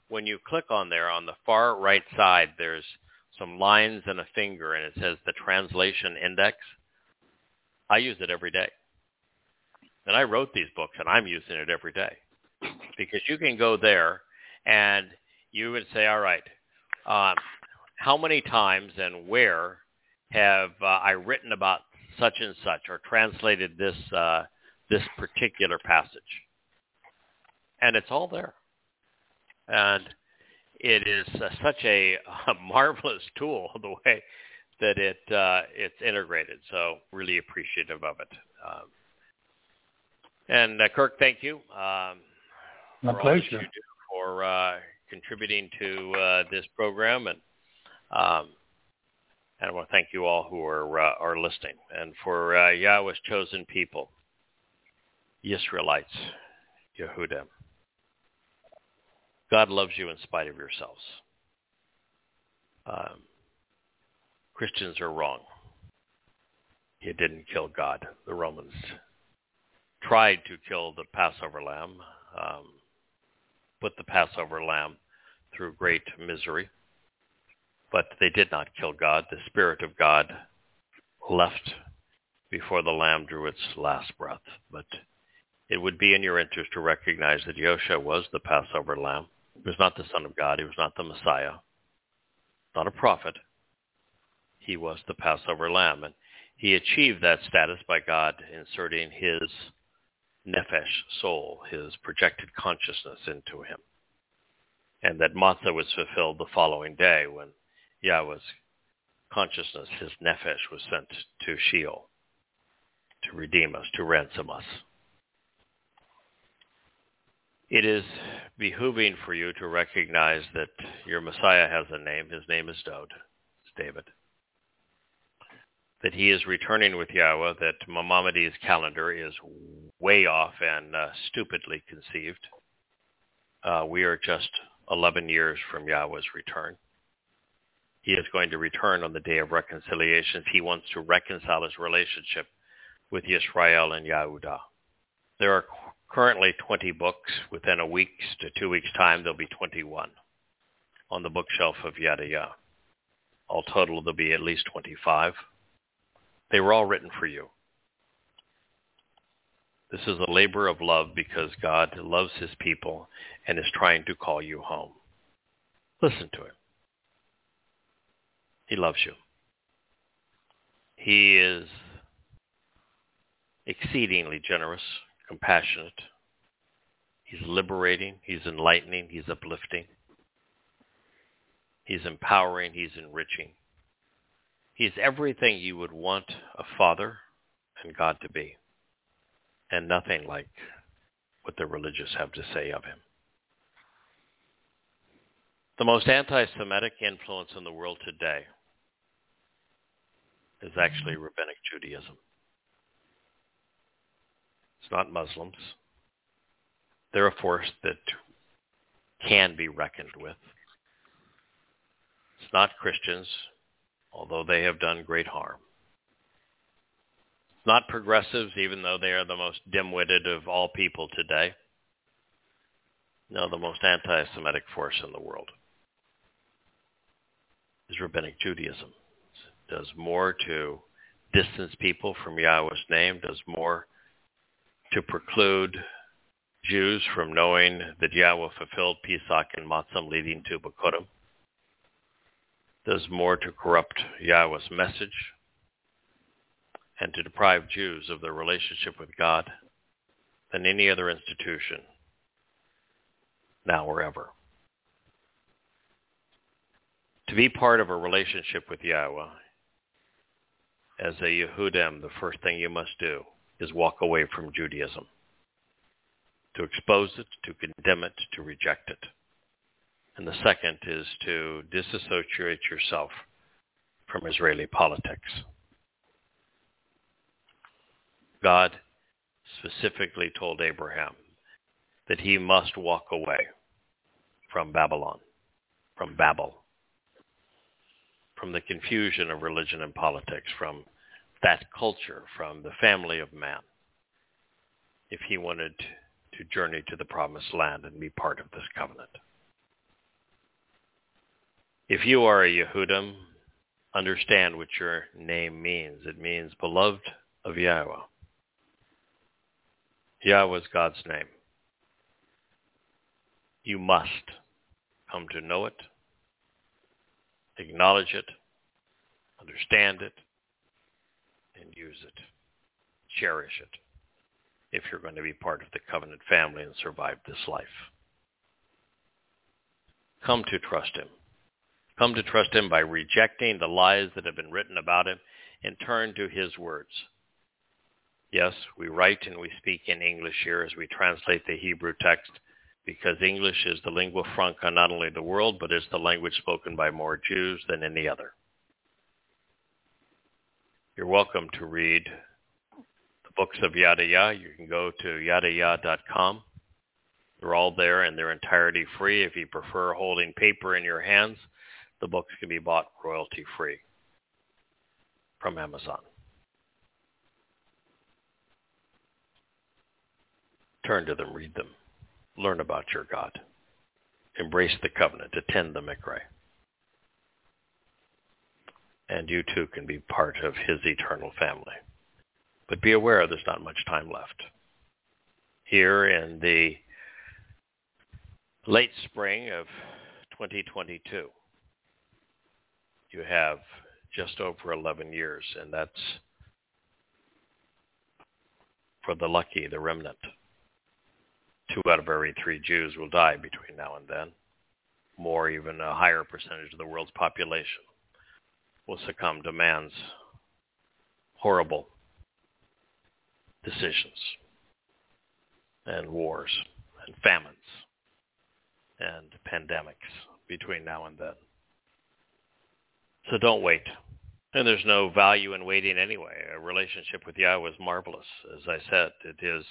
When you click on there, on the far right side, there's some lines and a finger, and it says the translation index. I use it every day. And I wrote these books, and I'm using it every day. Because you can go there, and you would say, all right, um, how many times and where have uh, I written about such and such or translated this uh, this particular passage? And it's all there. And it is uh, such a, a marvelous tool the way that it uh, it's integrated. So really appreciative of it. Um, and uh, Kirk, thank you. Um, My for all that pleasure. you do for uh, contributing to uh, this program, and um, And I want to thank you all who are uh, are listening. And for uh, Yahweh's chosen people, Israelites, Yehudim, God loves you in spite of yourselves. Um, Christians are wrong. You didn't kill God. The Romans tried to kill the Passover lamb, um, put the Passover lamb through great misery, but they did not kill God. The Spirit of God left before the lamb drew its last breath. But it would be in your interest to recognize that Yosha was the Passover lamb. He was not the Son of God. He was not the Messiah, not a prophet. He was the Passover lamb. And he achieved that status by God inserting his nephesh, soul, his projected consciousness into him. And that matzah was fulfilled the following day when Yahweh's consciousness, his nephesh, was sent to Sheol to redeem us, to ransom us. It is behooving for you to recognize that your Messiah has a name. His name is Dowd. It's David that he is returning with Yahweh, that Maimonides' calendar is way off and uh, stupidly conceived. Uh, we are just 11 years from Yahweh's return. He is going to return on the day of reconciliations. He wants to reconcile his relationship with Israel and Yahudah. There are currently 20 books. Within a week to two weeks' time, there'll be 21 on the bookshelf of Yadayah. All total, there'll be at least 25. They were all written for you. This is a labor of love because God loves his people and is trying to call you home. Listen to him. He loves you. He is exceedingly generous, compassionate. He's liberating. He's enlightening. He's uplifting. He's empowering. He's enriching. He's everything you would want a father and God to be, and nothing like what the religious have to say of him. The most anti-Semitic influence in the world today is actually rabbinic Judaism. It's not Muslims. They're a force that can be reckoned with. It's not Christians although they have done great harm. Not progressives, even though they are the most dim-witted of all people today. No, the most anti-Semitic force in the world is Rabbinic Judaism. It does more to distance people from Yahweh's name, does more to preclude Jews from knowing that Yahweh fulfilled Pesach and Matzah leading to Bikurim does more to corrupt Yahweh's message and to deprive Jews of their relationship with God than any other institution now or ever. To be part of a relationship with Yahweh, as a Yehudim, the first thing you must do is walk away from Judaism, to expose it, to condemn it, to reject it. And the second is to disassociate yourself from Israeli politics. God specifically told Abraham that he must walk away from Babylon, from Babel, from the confusion of religion and politics, from that culture, from the family of man, if he wanted to journey to the promised land and be part of this covenant. If you are a Yehudim, understand what your name means. It means beloved of Yahweh. Yahweh is God's name. You must come to know it, acknowledge it, understand it, and use it. Cherish it if you're going to be part of the covenant family and survive this life. Come to trust him come to trust him by rejecting the lies that have been written about him and turn to his words. Yes, we write and we speak in English here as we translate the Hebrew text because English is the lingua franca not only the world, but is the language spoken by more Jews than any other. You're welcome to read the books of Yada Ya. You can go to yadayah.com. They're all there in their entirety free. If you prefer holding paper in your hands, the books can be bought royalty free from Amazon. Turn to them, read them, learn about your God, embrace the covenant, attend the Mikra. And you too can be part of his eternal family. But be aware there's not much time left. Here in the late spring of 2022, you have just over 11 years, and that's for the lucky, the remnant. Two out of every three Jews will die between now and then. More, even a higher percentage of the world's population will succumb to man's horrible decisions and wars and famines and pandemics between now and then. So don't wait. And there's no value in waiting anyway. A relationship with Yahweh is marvelous. As I said, it is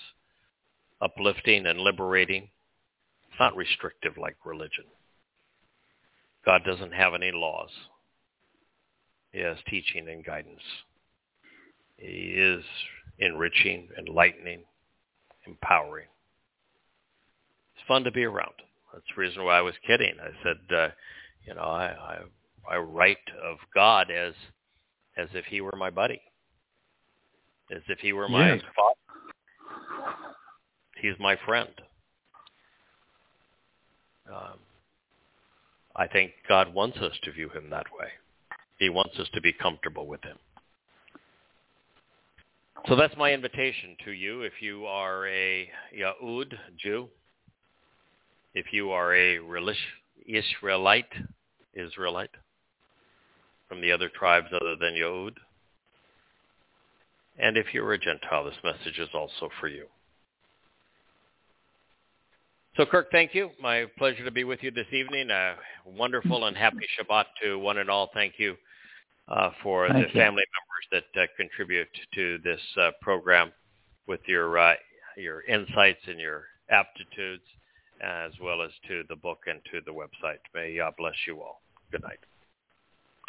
uplifting and liberating. It's not restrictive like religion. God doesn't have any laws. He has teaching and guidance. He is enriching, enlightening, empowering. It's fun to be around. That's the reason why I was kidding. I said, uh, you know, I, I I write of God as as if he were my buddy, as if he were my yes. father. He's my friend. Um, I think God wants us to view him that way. He wants us to be comfortable with him. So that's my invitation to you. If you are a Yahud Jew, if you are a Israelite, Israelite, from the other tribes other than Yod. And if you're a Gentile, this message is also for you. So Kirk, thank you. My pleasure to be with you this evening. A wonderful and happy Shabbat to one and all. Thank you uh, for thank the you. family members that uh, contribute to this uh, program with your uh, your insights and your aptitudes, as well as to the book and to the website. May God bless you all. Good night.